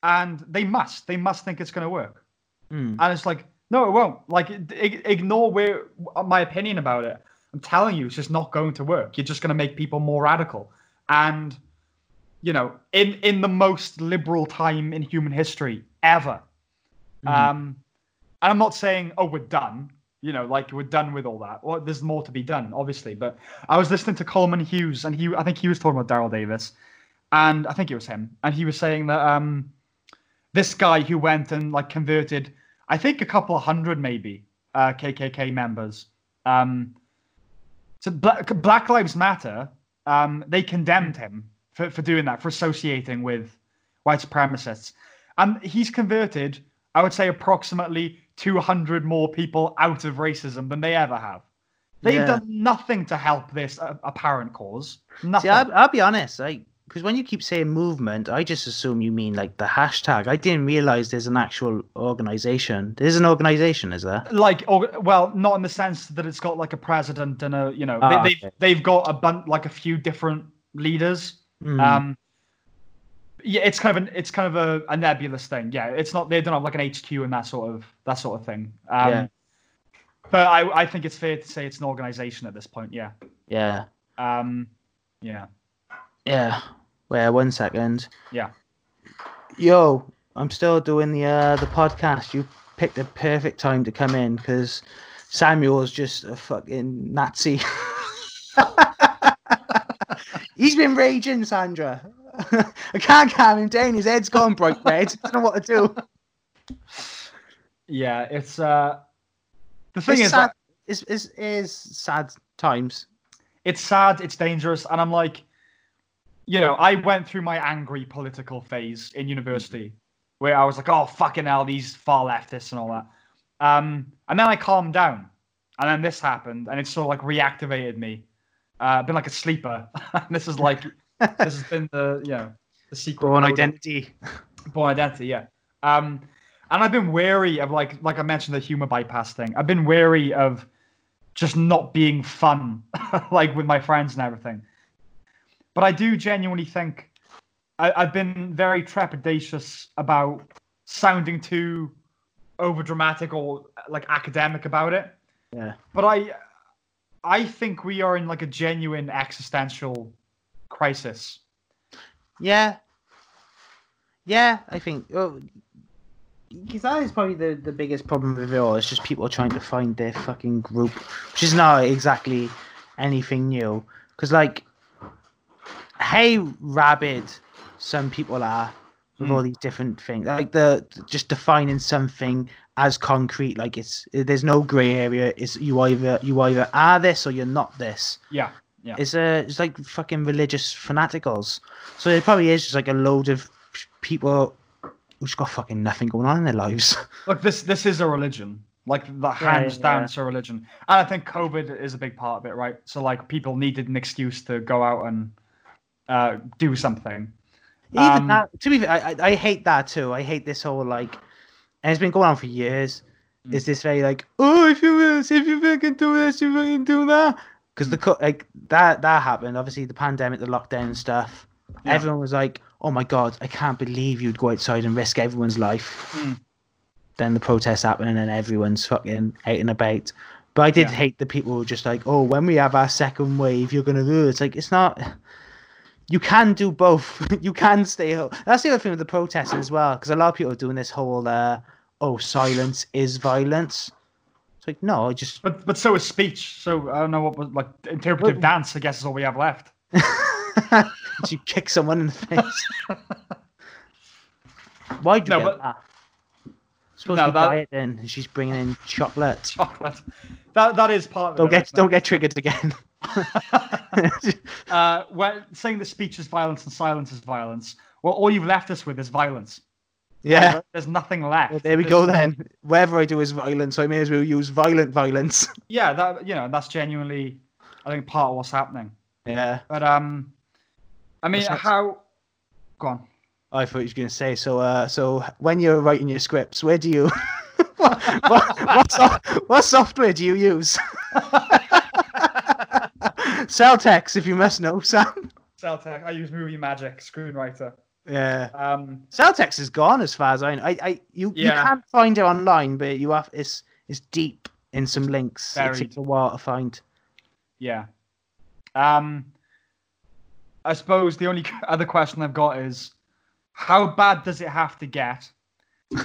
And they must. They must think it's going to work. Hmm. And it's like, no, it won't. Like, ignore where my opinion about it. I'm telling you, it's just not going to work. You're just going to make people more radical. And, you know, in in the most liberal time in human history ever. Mhm. Um, and I'm not saying, oh, we're done. You know, like we're done with all that. Well, there's more to be done, obviously. But I was listening to Coleman Hughes, and he, I think he was talking about Daryl Davis, and I think it was him, and he was saying that um, this guy who went and like converted, I think a couple of hundred maybe uh, KKK members. Um, so Black, Black Lives Matter, um, they condemned him for, for doing that, for associating with white supremacists. And he's converted, I would say, approximately 200 more people out of racism than they ever have. They've Yeah. done nothing to help this uh, apparent cause. Nothing. See, I'll, I'll be honest, like, because when you keep saying movement, I just assume you mean like the hashtag. I didn't realize there's an actual organization. There's an organization, is there? like or, well not in the sense that it's got like a president and a you know Ah, they, they've, okay. they've got a bunch like a few different leaders Hmm. um yeah it's kind of an it's kind of a, a nebulous thing yeah it's not they don't have like an hq and that sort of that sort of thing um Yeah. but i i think it's fair to say it's an organization at this point yeah yeah, um yeah yeah. Wait, one second. Yeah. Yo, I'm still doing the uh the podcast. You picked the perfect time to come in because Samuel's just a fucking Nazi. He's been raging, Sandra. I can't calm him down. His head's gone bright red. I don't know what to do. yeah it's uh the thing It's is sad. that It's, it's, it's sad times. it's sad, it's dangerous, and I'm like, you know, I went through my angry political phase in university where I was like, oh fucking hell, these far leftists and all that. Um, and then I calmed down, and then this happened, and it sort of like reactivated me. Uh, been like a sleeper. this is like this has been the you know the secret Bourne identity. Bourne Identity, yeah. Um, and I've been wary of like like I mentioned the humor bypass thing. I've been wary of just not being fun, like with my friends and everything. But I do genuinely think I, I've been very trepidatious about sounding too over dramatic or like academic about it. Yeah. But I I think we are in like a genuine existential crisis. Yeah. Yeah, I think. Well, because that is probably the, the biggest problem with it all. It's just people trying to find their fucking group, which is not exactly anything new. Because, like, hey, rabid some people are with Mm. all these different things, like the just defining something as concrete. Like it's there's no grey area. It's you either you either are this or you're not this. Yeah. Yeah. It's a it's like fucking religious fanaticals. So it probably is just like a load of people who's got fucking nothing going on in their lives. Look, this this is a religion. Like the hands yeah, down, yeah. it's a religion, and I think COVID is a big part of it, right? So like people needed an excuse to go out and uh, do something. Even Um, that, to be fair, I, I, I hate that too. I hate this whole like, and it's been going on for years. Mm. Is this very like, oh, if you this, if you fucking do this, you fucking do that, because the co- like that that happened. Obviously, the pandemic, the lockdown and stuff. Yeah. Everyone was like, oh my god, I can't believe you'd go outside and risk everyone's life. Mm. Then the protests happen, and then everyone's fucking out and about. But I did Yeah. hate the people who were just like, oh, when we have our second wave, you're gonna do. it." It's like it's not you can do both. you can stay home. That's the other thing with the protesting as well, because a lot of people are doing this whole, uh, oh, silence is violence. It's like, no, I just. But but so is speech. So I don't know what was like interpretive Well- dance. I guess is all we have left. you kick someone in the face. Why do No, you but- that? Supposed No, to be that- quiet then, and she's bringing in chocolate. Chocolate. That that is part of Don't it. get, don't get triggered again. uh, saying that speech is violence and silence is violence. Well, all you've left us with is violence. yeah. There's nothing left. Well, there we There's- go then. Whatever I do is violent, so I may as well use violent violence. Yeah, that you know that's genuinely, I think part of what's happening. Yeah. But um, I mean, What's that? how? Go on. I thought you was going to say so. Uh, so when you're writing your scripts, where do you? what, what, what, soft, what software do you use? Celtx, if you must know, Sam. Celtx. I use Movie Magic Screenwriter. Yeah. Um, Celtx is gone as far as I know. I, I you, you can't find it online, but you have it's it's deep in some links. It takes a while to find. yeah. Um, I suppose the only other question I've got is, how bad does it have to get?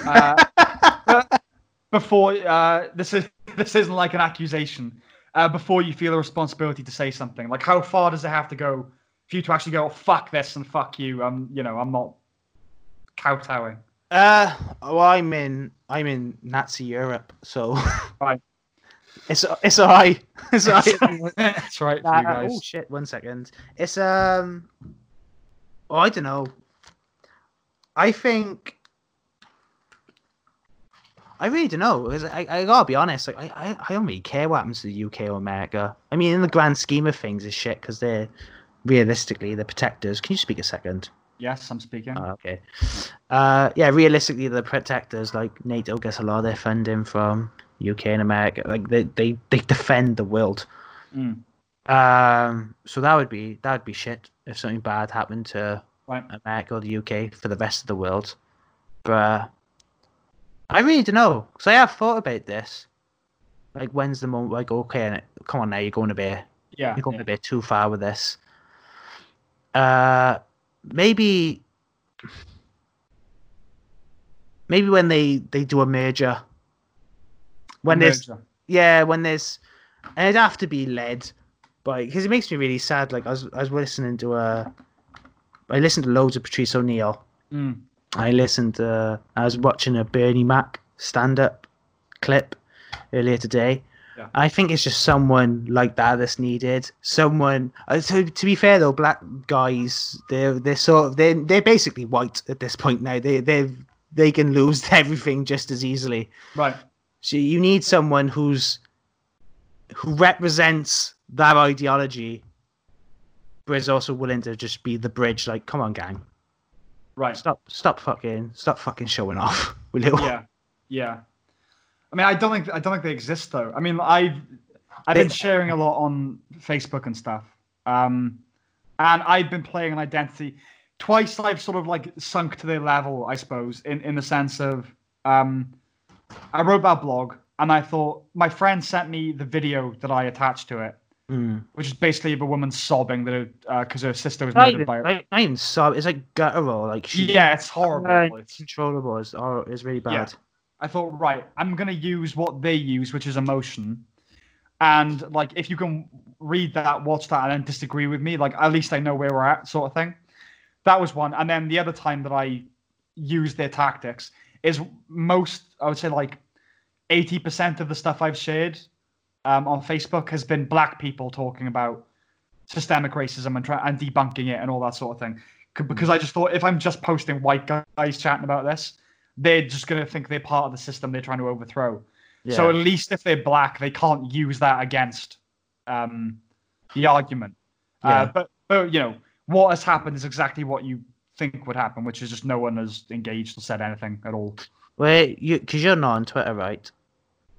Uh, before uh, this is this isn't like an accusation. Uh, before you feel a responsibility to say something, like how far does it have to go for you to actually go, fuck this and fuck you? I'm, you know, I'm not kowtowing. Uh, well, I'm in I'm in Nazi Europe, so Right. it's it's alright. It's alright. That's right, for Nah, you uh, guys. oh shit! One second. It's um. Oh, I don't know. I think. I really don't know. I, I gotta be honest. Like, I, I, I don't really care what happens to the UK or America. I mean, in the grand scheme of things, it's shit because they're realistically the protectors. Can you speak a second? Yes, I'm speaking. Oh, okay. Uh, yeah, realistically, the protectors like NATO gets a lot of their funding from UK and America. Like they, they, they defend the world. Mm. Um, so that would be that would be shit if something bad happened to Right. America or the UK for the rest of the world. But I really don't know because I have thought about this. Like, when's the moment? Like, okay, come on now, you're going a bit, Yeah. you're going yeah. a bit too far with this. Uh, maybe, maybe when they they do a merger. When there's Merger. yeah, when there's, and it'd have to be led by because it makes me really sad. Like I was, I was listening to a, I listened to loads of Patrice O'Neal. Mm. I listened to, I was watching a Bernie Mac stand-up clip earlier today. Yeah. I think it's just someone like that that's needed. Someone. Uh, to, to be fair though, black guys, they're they're sort of they're they're basically white at this point now. They they they can lose everything just as easily. Right. So you need someone who's who represents that ideology, but is also willing to just be the bridge. Like, come on, gang, Right. stop, stop fucking, stop fucking showing off, will you? Yeah. Yeah. I mean, I don't think I don't think they exist though. I mean, I've I've been sharing a lot on Facebook and stuff. Um, and I've been playing an identity. Twice I've sort of like sunk to their level, I suppose, in in the sense of um, I wrote that blog and I thought my friend sent me the video that I attached to it, Mm. which is basically of a woman sobbing that because her sister was murdered even, by. not, not even sob. It's like guttural. Like she, Yeah, it's horrible. It's- uncontrollable. It's, oh, it's really Yeah. bad. I thought, right, I'm gonna use what they use, which is emotion. And like, if you can read that, watch that, and then disagree with me, like at least I know where we're at, sort of thing. That was one. And then the other time that I use their tactics is most I would say like eighty percent of the stuff I've shared um, on Facebook has been black people talking about systemic racism and try and debunking it and all that sort of thing. C- Because I just thought if I'm just posting white guys chatting about this, they're just gonna think they're part of the system they're trying to overthrow. So at least if they're black, they can't use that against um, the argument. Yeah. Uh, but but you know what has happened is exactly what you think would happen, which is just no one has engaged or said anything at all. Wait, you because you're not on Twitter, right?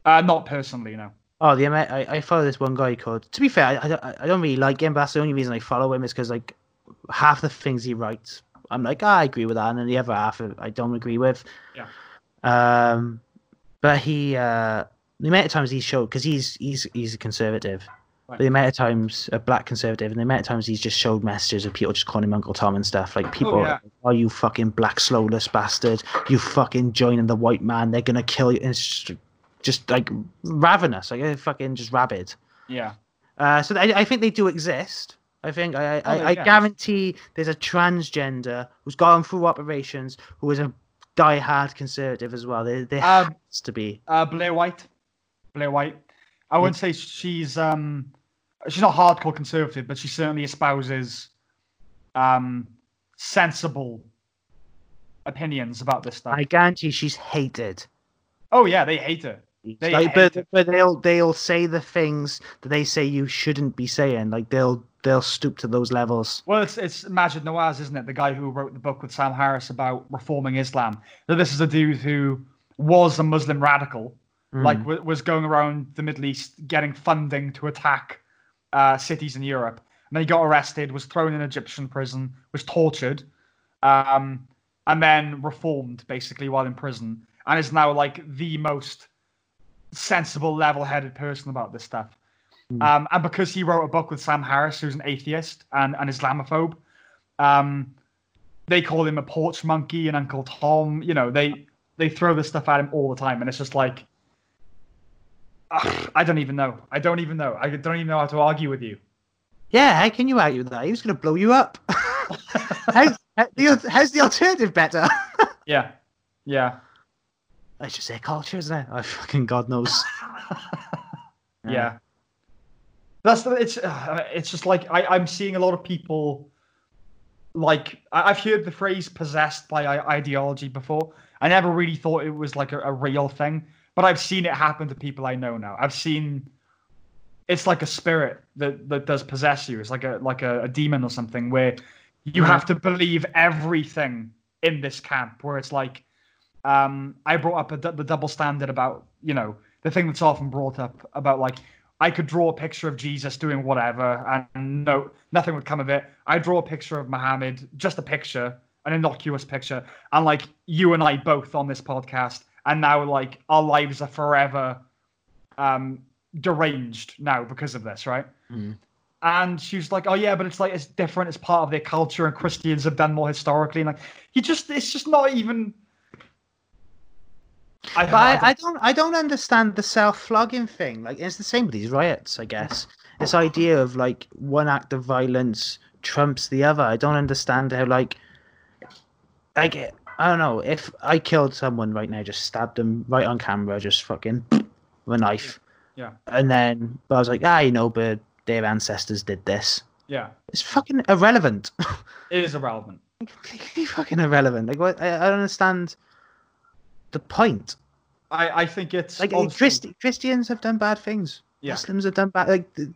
Uh, not personally, no. Oh, the I, I follow this one guy called. To be fair, I, I, I don't really like him, but that's the only reason I follow him is because like half the things he writes, I'm like, ah, I agree with that, and then the other half I don't agree with. Yeah. Um, but he, uh, the amount of times he's showed, because he's he's he's a conservative. Right. The amount of times a black conservative, and the amount of times he's just showed messages of people just calling him Uncle Tom and stuff. Like people, oh, yeah. oh you fucking black slowless bastard, you fucking joining the white man, they're gonna kill you. And it's just, just like ravenous, like fucking just rabid. Yeah. Uh, so I, I think they do exist. I think I, I, Oh, I yeah. guarantee there's a transgender who's gone through operations who is a die-hard conservative as well. There, there Um, has to be. Uh, Blair White. Blair White. I wouldn't say she's um she's not hardcore conservative, but she certainly espouses um sensible opinions about this stuff. I guarantee she's hated. Oh yeah, they hate her. They Like, but but they'll they'll say the things that they say you shouldn't be saying. Like they'll they'll stoop to those levels. Well, it's it's Maajid Nawaz, isn't it? The guy who wrote the book with Sam Harris about reforming Islam. So this is a dude who was a Muslim radical, Mm. like w- was going around the Middle East getting funding to attack uh, cities in Europe. And then he got arrested, was thrown in Egyptian prison, was tortured, um, and then reformed basically while in prison, and is now like the most sensible, level-headed person about this stuff. Hmm. Um, and because he wrote a book with Sam Harris, who's an atheist and an Islamophobe, um, they call him a porch monkey and Uncle Tom. You know, they they throw this stuff at him all the time, and it's just like, ugh, I don't even know. I don't even know. I don't even know how to argue with you. Yeah, how can you argue with that? He's going to blow you up. how, how, how's the alternative better? Yeah, yeah, That's just their culture, isn't it? I fucking God knows. yeah. That's the. It's uh, it's just like I I'm seeing a lot of people. Like I, I've heard the phrase "possessed by ideology" before. I never really thought it was like a, a real thing, but I've seen it happen to people I know now. I've seen. It's like a spirit that, that does possess you. It's like a like a, a demon or something where you Mhm. have to believe everything in this camp. Where it's like, um, I brought up a, the double standard about you know the thing that's often brought up about like I could draw a picture of Jesus doing whatever and no nothing would come of it. I draw a picture of Muhammad, just a picture, an innocuous picture, and like you and I both on this podcast, and now like our lives are forever um deranged now because of this, right? Mm. And she was like, "Oh yeah, but it's like it's different. It's part of their culture, and Christians have done more historically." And like, you just, it's just not even. I, But I, I don't I don't understand the self flogging thing. Like it's the same with these riots, I guess. This idea of like one act of violence trumps the other. I don't understand how like like I don't know, if I killed someone right now, just stabbed them right on camera, just fucking with a knife. Yeah. And then but I was like, ah, you know, but their ancestors did this. yeah, It's fucking irrelevant. it is irrelevant. Completely fucking irrelevant. Like what I, I don't understand the point. I, I think it's Like obviously- Christi- Christians have done bad things. Yeah. Muslims have done bad. Like th-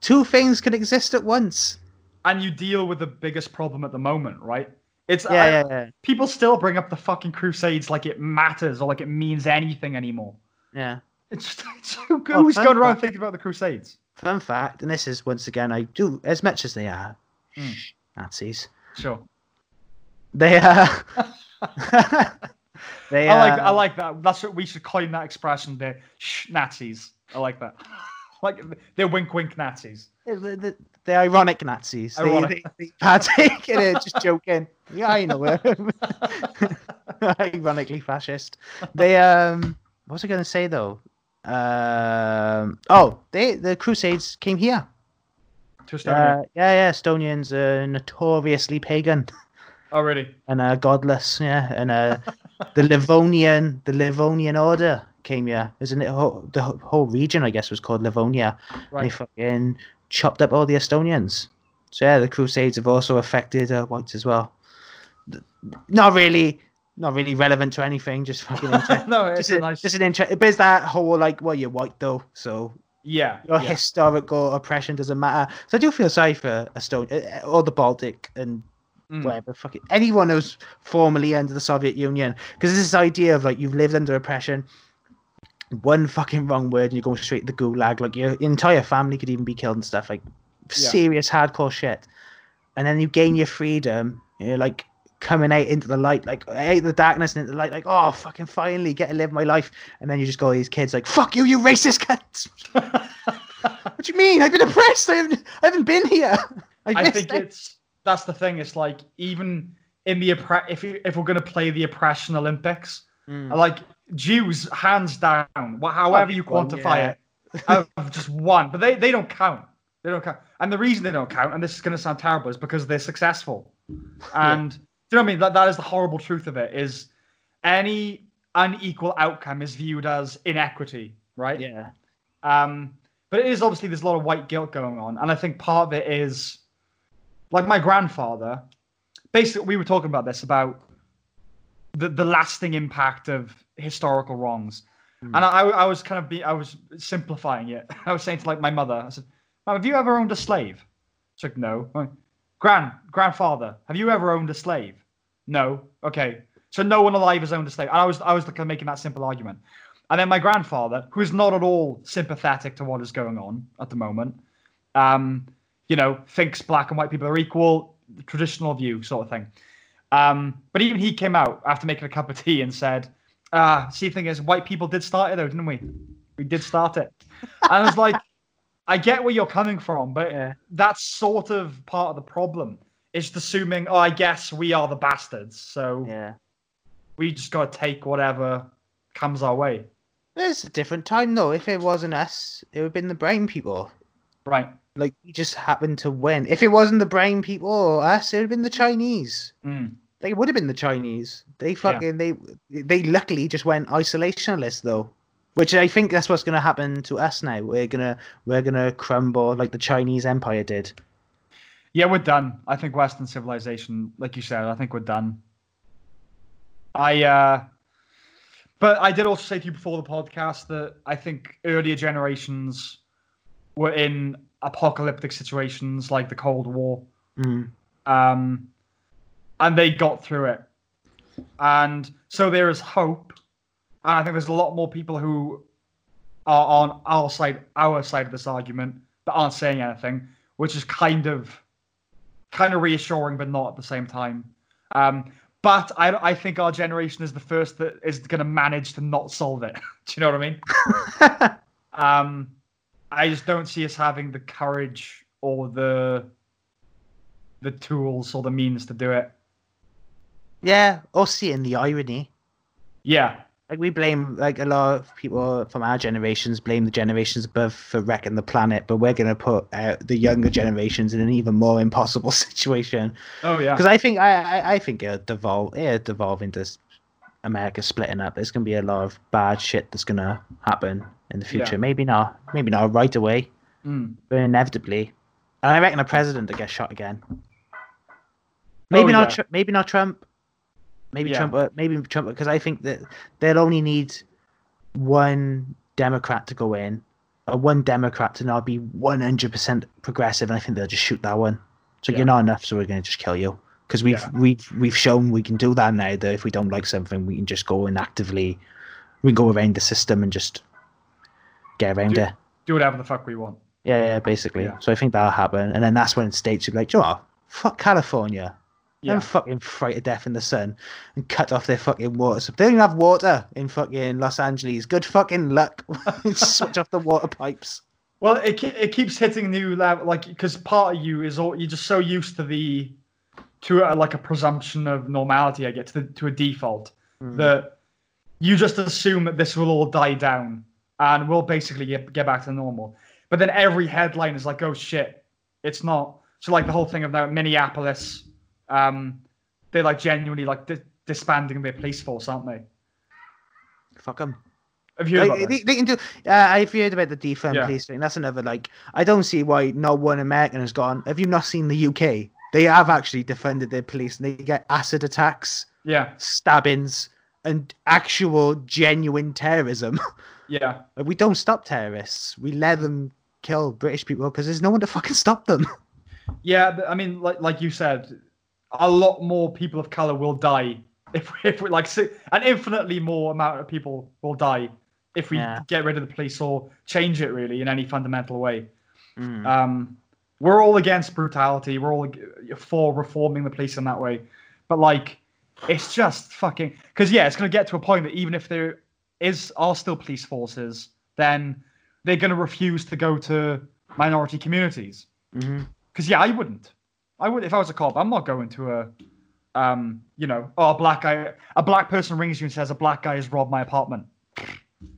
two things can exist at once. and you deal with the biggest problem at the moment, right? It's Yeah, I- yeah, yeah, people still bring up the fucking Crusades like it matters or like it means anything anymore. yeah. It's just it's who, Oh, who's fun going around fact. thinking about the Crusades? Fun fact, and this is once again, I do as much as they are Mm. Nazis. Sure. They are. they I like. I like that. That's what we should coin that expression The Shh, Nazis. I like that. like they're wink wink Nazis. They're, they're- they're ironic Nazis. Ironic. they, they partake in it, just joking. Yeah, I know it. Ironically fascist. They um, what was I going to say though? Um, oh, they the Crusades came here. To Estonia. Uh, yeah, yeah. Estonians are notoriously pagan. Oh, and uh, godless, yeah, and uh, the Livonian, the Livonian Order came here. Isn't it? Whole, the whole- region, I guess, was called Livonia. They fucking chopped up all the Estonians. So yeah, the Crusades have also affected uh, whites as well. Not really, not really relevant to anything. Just fucking inter- no, it's just, a nice. just an interest. But it's that whole like, well, you're white though, so Yeah. your yeah. historical oppression doesn't matter. So I do feel sorry for Estonia or the Baltic and Mm. whatever fucking anyone who's formerly under the Soviet Union because this idea of like you've lived under oppression. One fucking wrong word and you're going straight to the gulag. Like your entire family could even be killed and stuff. Like Yeah. serious hardcore shit. And then you gain your freedom. You're like coming out into the light, like out of the darkness and into the light. Like oh fucking finally get to live my life. And then you just go these kids like fuck you, you racist cunts. What do you mean? I've been oppressed. I haven't, I haven't been here. I, I think it. it's that's the thing. It's like even in the if you, if we're gonna play the oppression Olympics, Mm. like Jews hands down, however you quantify yeah. it, have just one, but they they don't count. They don't count, and the reason they don't count, and this is gonna sound terrible, is because they're successful. And do you know what I mean? That that is the horrible truth of it. Is any unequal outcome is viewed as inequity, right? Yeah. Um, but it is obviously there's a lot of white guilt going on, and I think part of it is like my grandfather. Basically, we were talking about this about the the lasting impact of historical wrongs, Hmm. and I, I was kind of be I was simplifying it. I was saying to like my mother, I said, "Mum, have you ever owned a slave?" She's like, "No." Like, Grand grandfather, have you ever owned a slave? No. Okay. So no one alive has owned a slave. And I was I was kind of making that simple argument. And then my grandfather, who is not at all sympathetic to what is going on at the moment, um, you know, thinks black and white people are equal, traditional view sort of thing. Um, but even he came out after making a cup of tea and said, uh, see, the thing is, white people did start it though, didn't we? We did start it. And I was like, I get where you're coming from, but Yeah. that's sort of part of the problem. It's just assuming, oh, I guess we are the bastards, so Yeah. we just got to take whatever comes our way. It's a different time though. If it wasn't us, it would have been the brain people. Right. Like we just happened to win. If it wasn't the brain people or us, it would have been the Chinese. Mm. They would have been the Chinese. They fucking they they luckily just went isolationist though. Which I think that's what's gonna happen to us now. We're gonna we're gonna crumble like the Chinese Empire did. Yeah, we're done. I think Western civilization, like you said, I think we're done. I, uh, but I did also say to you before the podcast that I think earlier generations were in apocalyptic situations like the Cold War, Mm. um, and they got through it. And so there is hope. And I think there's a lot more people who are on our side, our side of this argument, that aren't saying anything, which is kind of, kind of reassuring, but not at the same time. Um, but I, I think our generation is the first that is going to manage to not solve it. Do you know what I mean? Um, I just don't see us having the courage or the the tools or the means to do it. yeah, or seeing the irony. Yeah, Like we blame like a lot of people from our generations blame the generations above for wrecking the planet, but we're gonna put uh, the younger generations in an even more impossible situation. Oh yeah. Because I think I, I I think it'll devolve it'll devolve into America splitting up. There's gonna be a lot of bad shit that's gonna happen in the future. Yeah. Maybe not maybe not right away, Mm. but inevitably. And I reckon a president to get shot again. Maybe Oh, not. yeah. Tr- maybe not Trump. Maybe Yeah. Trump. uh, Maybe Trump. Because I think that they'll only need one Democrat to go in, or one Democrat to not be one hundred percent progressive, and I think they'll just shoot that one. So you're not enough, so we're going to just kill you. Because we've Yeah. we've we've shown we can do that now. That if we don't like something, we can just go and actively, we can go around the system and just get around Do- it. Do whatever the fuck we want. Yeah, yeah, basically. Yeah. So I think that'll happen, and then that's when states will be like, "Do you know fuck California, Yeah. them fucking fright to death in the sun, and cut off their fucking water. So if they don't even have water in fucking Los Angeles, good fucking luck. Switch off the water pipes. Well, it it keeps hitting new level, like because part of you is all you're just so used to the to a, like a presumption of normality. I get to the, to a default Mm. that you just assume that this will all die down and we'll basically get get back to normal. But then every headline is like, oh shit, it's not. So like the whole thing of now Minneapolis, um, they're like genuinely like di- disbanding their police force, aren't they? Fuck them. Have you heard Like, about they, they can do. Uh, I've heard about the defund Yeah. police thing. That's another like. I don't see why not one American has gone. Have you not seen the UK? They have actually defended their police, and they get acid attacks, Yeah, stabbings, and actual genuine terrorism. yeah, Like, we don't stop terrorists. We let them kill British people because there's no one to fucking stop them. yeah. but, I mean, like like you said, a lot more people of color will die if if we like si- an infinitely more amount of people will die if we Yeah. get rid of the police or change it really in any fundamental way. Mm. Um, we're all against brutality. We're all for reforming the police in that way. But like, it's just fucking because yeah, it's gonna get to a point that even if there is are still police forces, then they're gonna refuse to go to minority communities. Because yeah, I wouldn't. I would if I was a cop. I'm not going to a, um, you know, oh, a black guy, a black person rings you and says a black guy has robbed my apartment.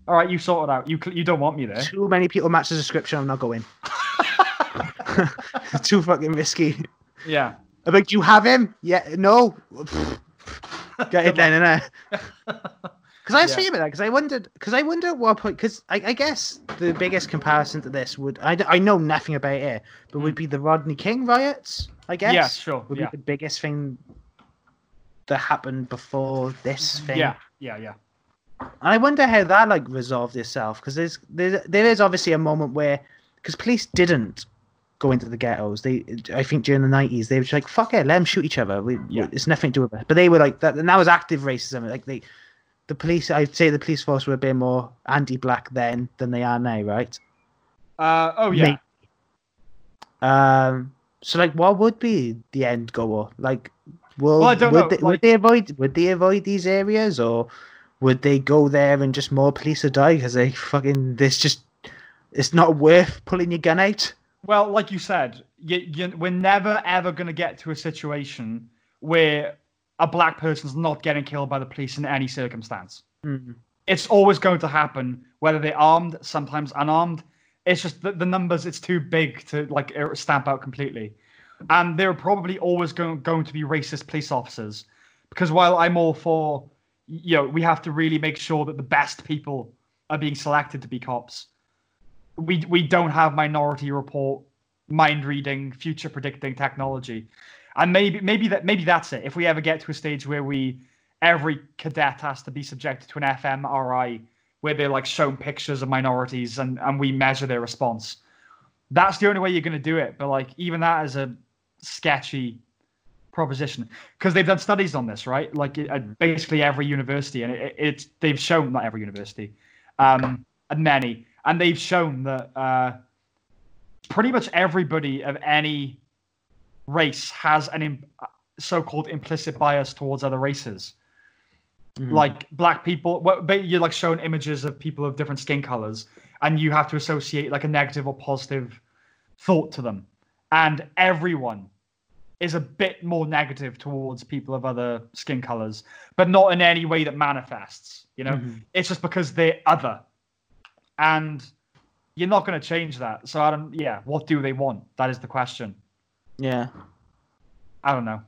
All right, you sort it out. You you don't want me there. Too many people match the description. I'm not going. Too fucking risky. Yeah. I'm like, do you have him? Yeah, no. Get it then, innit? Because I was Yeah. thinking about that. Because I wondered. Because I wonder at what point. Because I, I guess the biggest comparison to this would I, I know nothing about it, but would mm. be the Rodney King riots. I guess. Yeah, sure. Would Yeah. be the biggest thing that happened before this thing. Yeah, yeah, yeah. And I wonder how that like resolved itself because there's there's there is obviously a moment where because police didn't go into the ghettos. They I think during the nineties they were just like fuck it, let them shoot each other. We- Yeah. it's nothing to do with it. But they were like that, and that was active racism. Like they, the police, I'd say the police force were a bit more anti-black then than they are now, right? Uh, oh yeah. Maybe. Um. So like, what would be the end goal? Like, will Well, I don't would know, They, like- would they avoid? Would they avoid these areas, or would they go there and just more police would die because they fucking this just it's not worth pulling your gun out? Well, like you said, you, you, we're never ever going to get to a situation where a black person's not getting killed by the police in any circumstance. Mm. It's always going to happen, whether they're armed, sometimes unarmed. It's just that the numbers, it's too big to like er- stamp out completely. And there are probably always going, going to be racist police officers. Because while I'm all for, you know, we have to really make sure that the best people are being selected to be cops, we we don't have minority report mind reading future predicting technology. And maybe maybe that maybe that's it. If we ever get to a stage where we every cadet has to be subjected to an fMRI where they're like shown pictures of minorities and and we measure their response that's the only way you're going to do it. But like even that is a sketchy proposition. Because they've done studies on this right? Like at basically every university and it, it's they've shown not every university um many and they've shown that uh, pretty much everybody of any race has an Im- so-called implicit bias towards other races. Mhm. Like black people, well, but you're like shown images of people of different skin colors, and you have to associate like a negative or positive thought to them, and everyone is a bit more negative towards people of other skin colors, but not in any way that manifests. You know, Mhm. it's just because they're other and you're not going to change that. So i don't yeah what do they want? That is the question. Yeah. i don't know.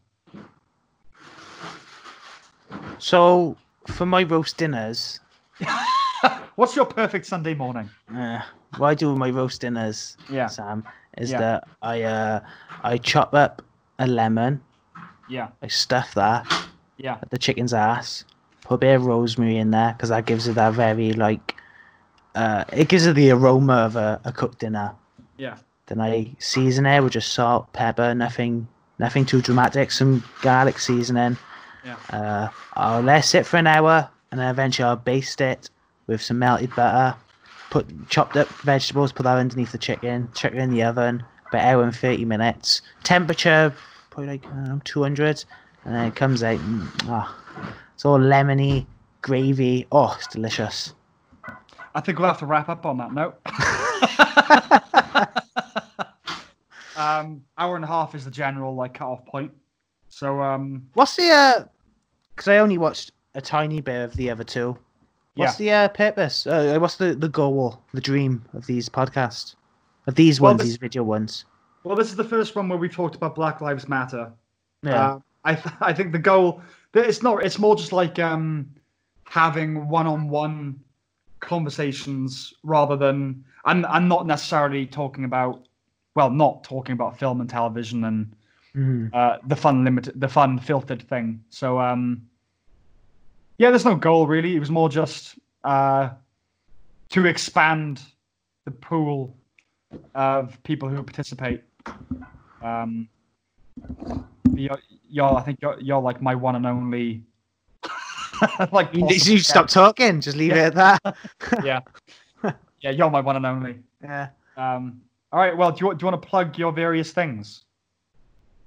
So for my roast dinners, what's your perfect sunday morning? Uh, what I do with my roast dinners, Yeah. Sam, is Yeah. that I uh I chop up a lemon, yeah. I stuff that. Yeah. At the chicken's ass, put a bit of rosemary in there because that gives it that very like, uh, it gives it the aroma of a, a cooked dinner. yeah Then I season it with just salt, pepper, nothing, nothing too dramatic. Some garlic seasoning. yeah Uh, I'll let it sit for an hour, and then eventually I'll baste it with some melted butter. Put chopped up vegetables, put that underneath the chicken. Chuck it in the oven, about hour and thirty minutes. Temperature probably like I know, two hundred, and then it comes out. Mm, ah, it's all lemony, gravy. Oh, it's delicious. I think we'll have to wrap up on that note um hour and a half is the general like cut-off point so um What's the? uh 'cause I only watched a tiny bit of the other two. What's the uh, purpose? Uh, what's the the goal, the dream of these podcasts? Of these Well, ones, this- these video ones. well this is the first one where we talked about black lives matter Yeah. Uh, I th- I think the goal that it's not it's more just like um having one-on-one conversations rather than I'm I'm not necessarily talking about well not talking about film and television and Mhm. uh, the fun limited the fun filtered thing. So um yeah, there's no goal really. It was more just uh to expand the pool of people who participate. Um you're, you're I think you're, you're like my one and only like You, you stop talking. Just leave it at that. yeah. Yeah, you're my one and only. yeah. Um all right, well, do you, want- do you want to plug your various things?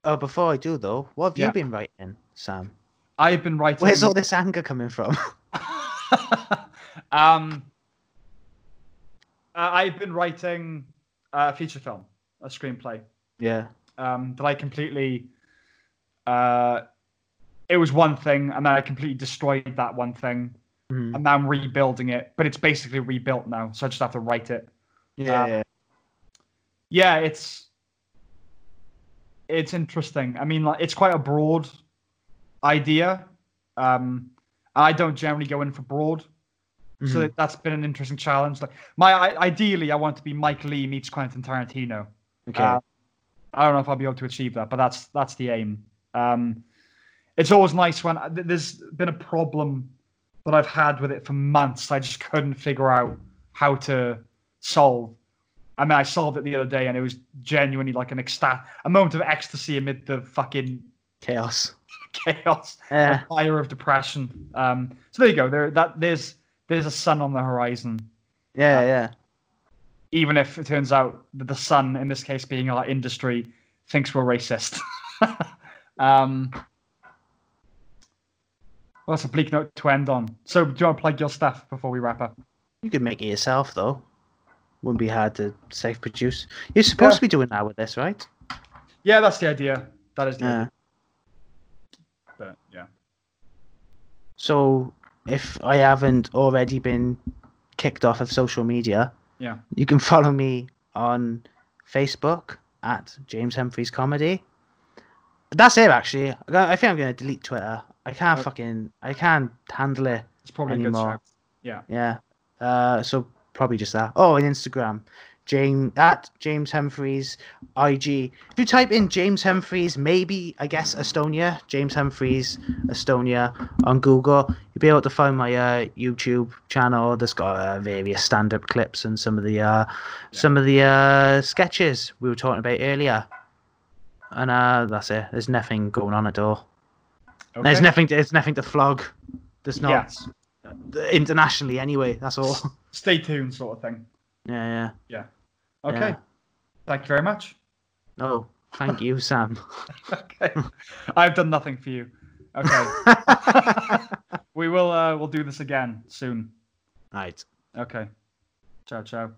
Oh, before I do though, what have Yeah. you been writing, Sam? I've been writing. Where's all this anger coming from? um, uh, I've been writing a feature film, a screenplay yeah. um, that I completely. Uh, it was one thing, and then I completely destroyed that one thing, Mhm. and now I'm rebuilding it. But it's basically rebuilt now, so I just have to write it. Yeah. Uh, yeah. Yeah, it's it's interesting. I mean, like it's quite a broad idea. Um, I don't generally go in for broad, so Mhm. that's been an interesting challenge. Like my I, ideally, I want to be Mike Leigh meets Quentin Tarantino. okay. Uh, I don't know if I'll be able to achieve that, but that's that's the aim. Um, it's always nice when th- there's been a problem that I've had with it for months. I just couldn't figure out how to solve. I mean, I solved it the other day, and it was genuinely like an ecsta- a moment of ecstasy amid the fucking Chaos. chaos, Yeah. fire of depression. Um, so there you go. There, that there's there's a sun on the horizon. Yeah. Yeah. even if it turns out that the sun, in this case being our industry, thinks we're racist. um, well, that's a bleak note to end on. So, do you want to plug your stuff before we wrap up? You could make it yourself though. Wouldn't be hard to self produce. You're supposed Yeah. to be doing that with this, right? Yeah, that's the idea. That is the Yeah. idea. But, yeah. So if I haven't already been kicked off of social media, Yeah. you can follow me on Facebook at James Humphreys Comedy. That's it, actually. I I think I'm going to delete Twitter. I can't Okay. fucking, I can't handle it. It's probably a good Anymore. Yeah. Yeah. Uh, so probably just that. Oh, and Instagram, James at James Humphreys IG. If you type in James Humphreys, maybe I guess Estonia, James Humphreys Estonia on Google, you'll be able to find my uh, YouTube channel. That's got uh, various stand-up clips and some of the uh, some of the uh, sketches we were talking about earlier. And uh, that's it. There's nothing going on at all. There's Okay. nothing. There's nothing to flog. There's not Yes. internationally anyway. That's all. Stay tuned, sort of thing. Yeah, Yeah. yeah. Okay. Yeah. Thank you very much. No, thank you, Sam. okay. I've done nothing for you. Okay. we will. Uh, we'll do this again soon. right. Okay. Ciao, ciao.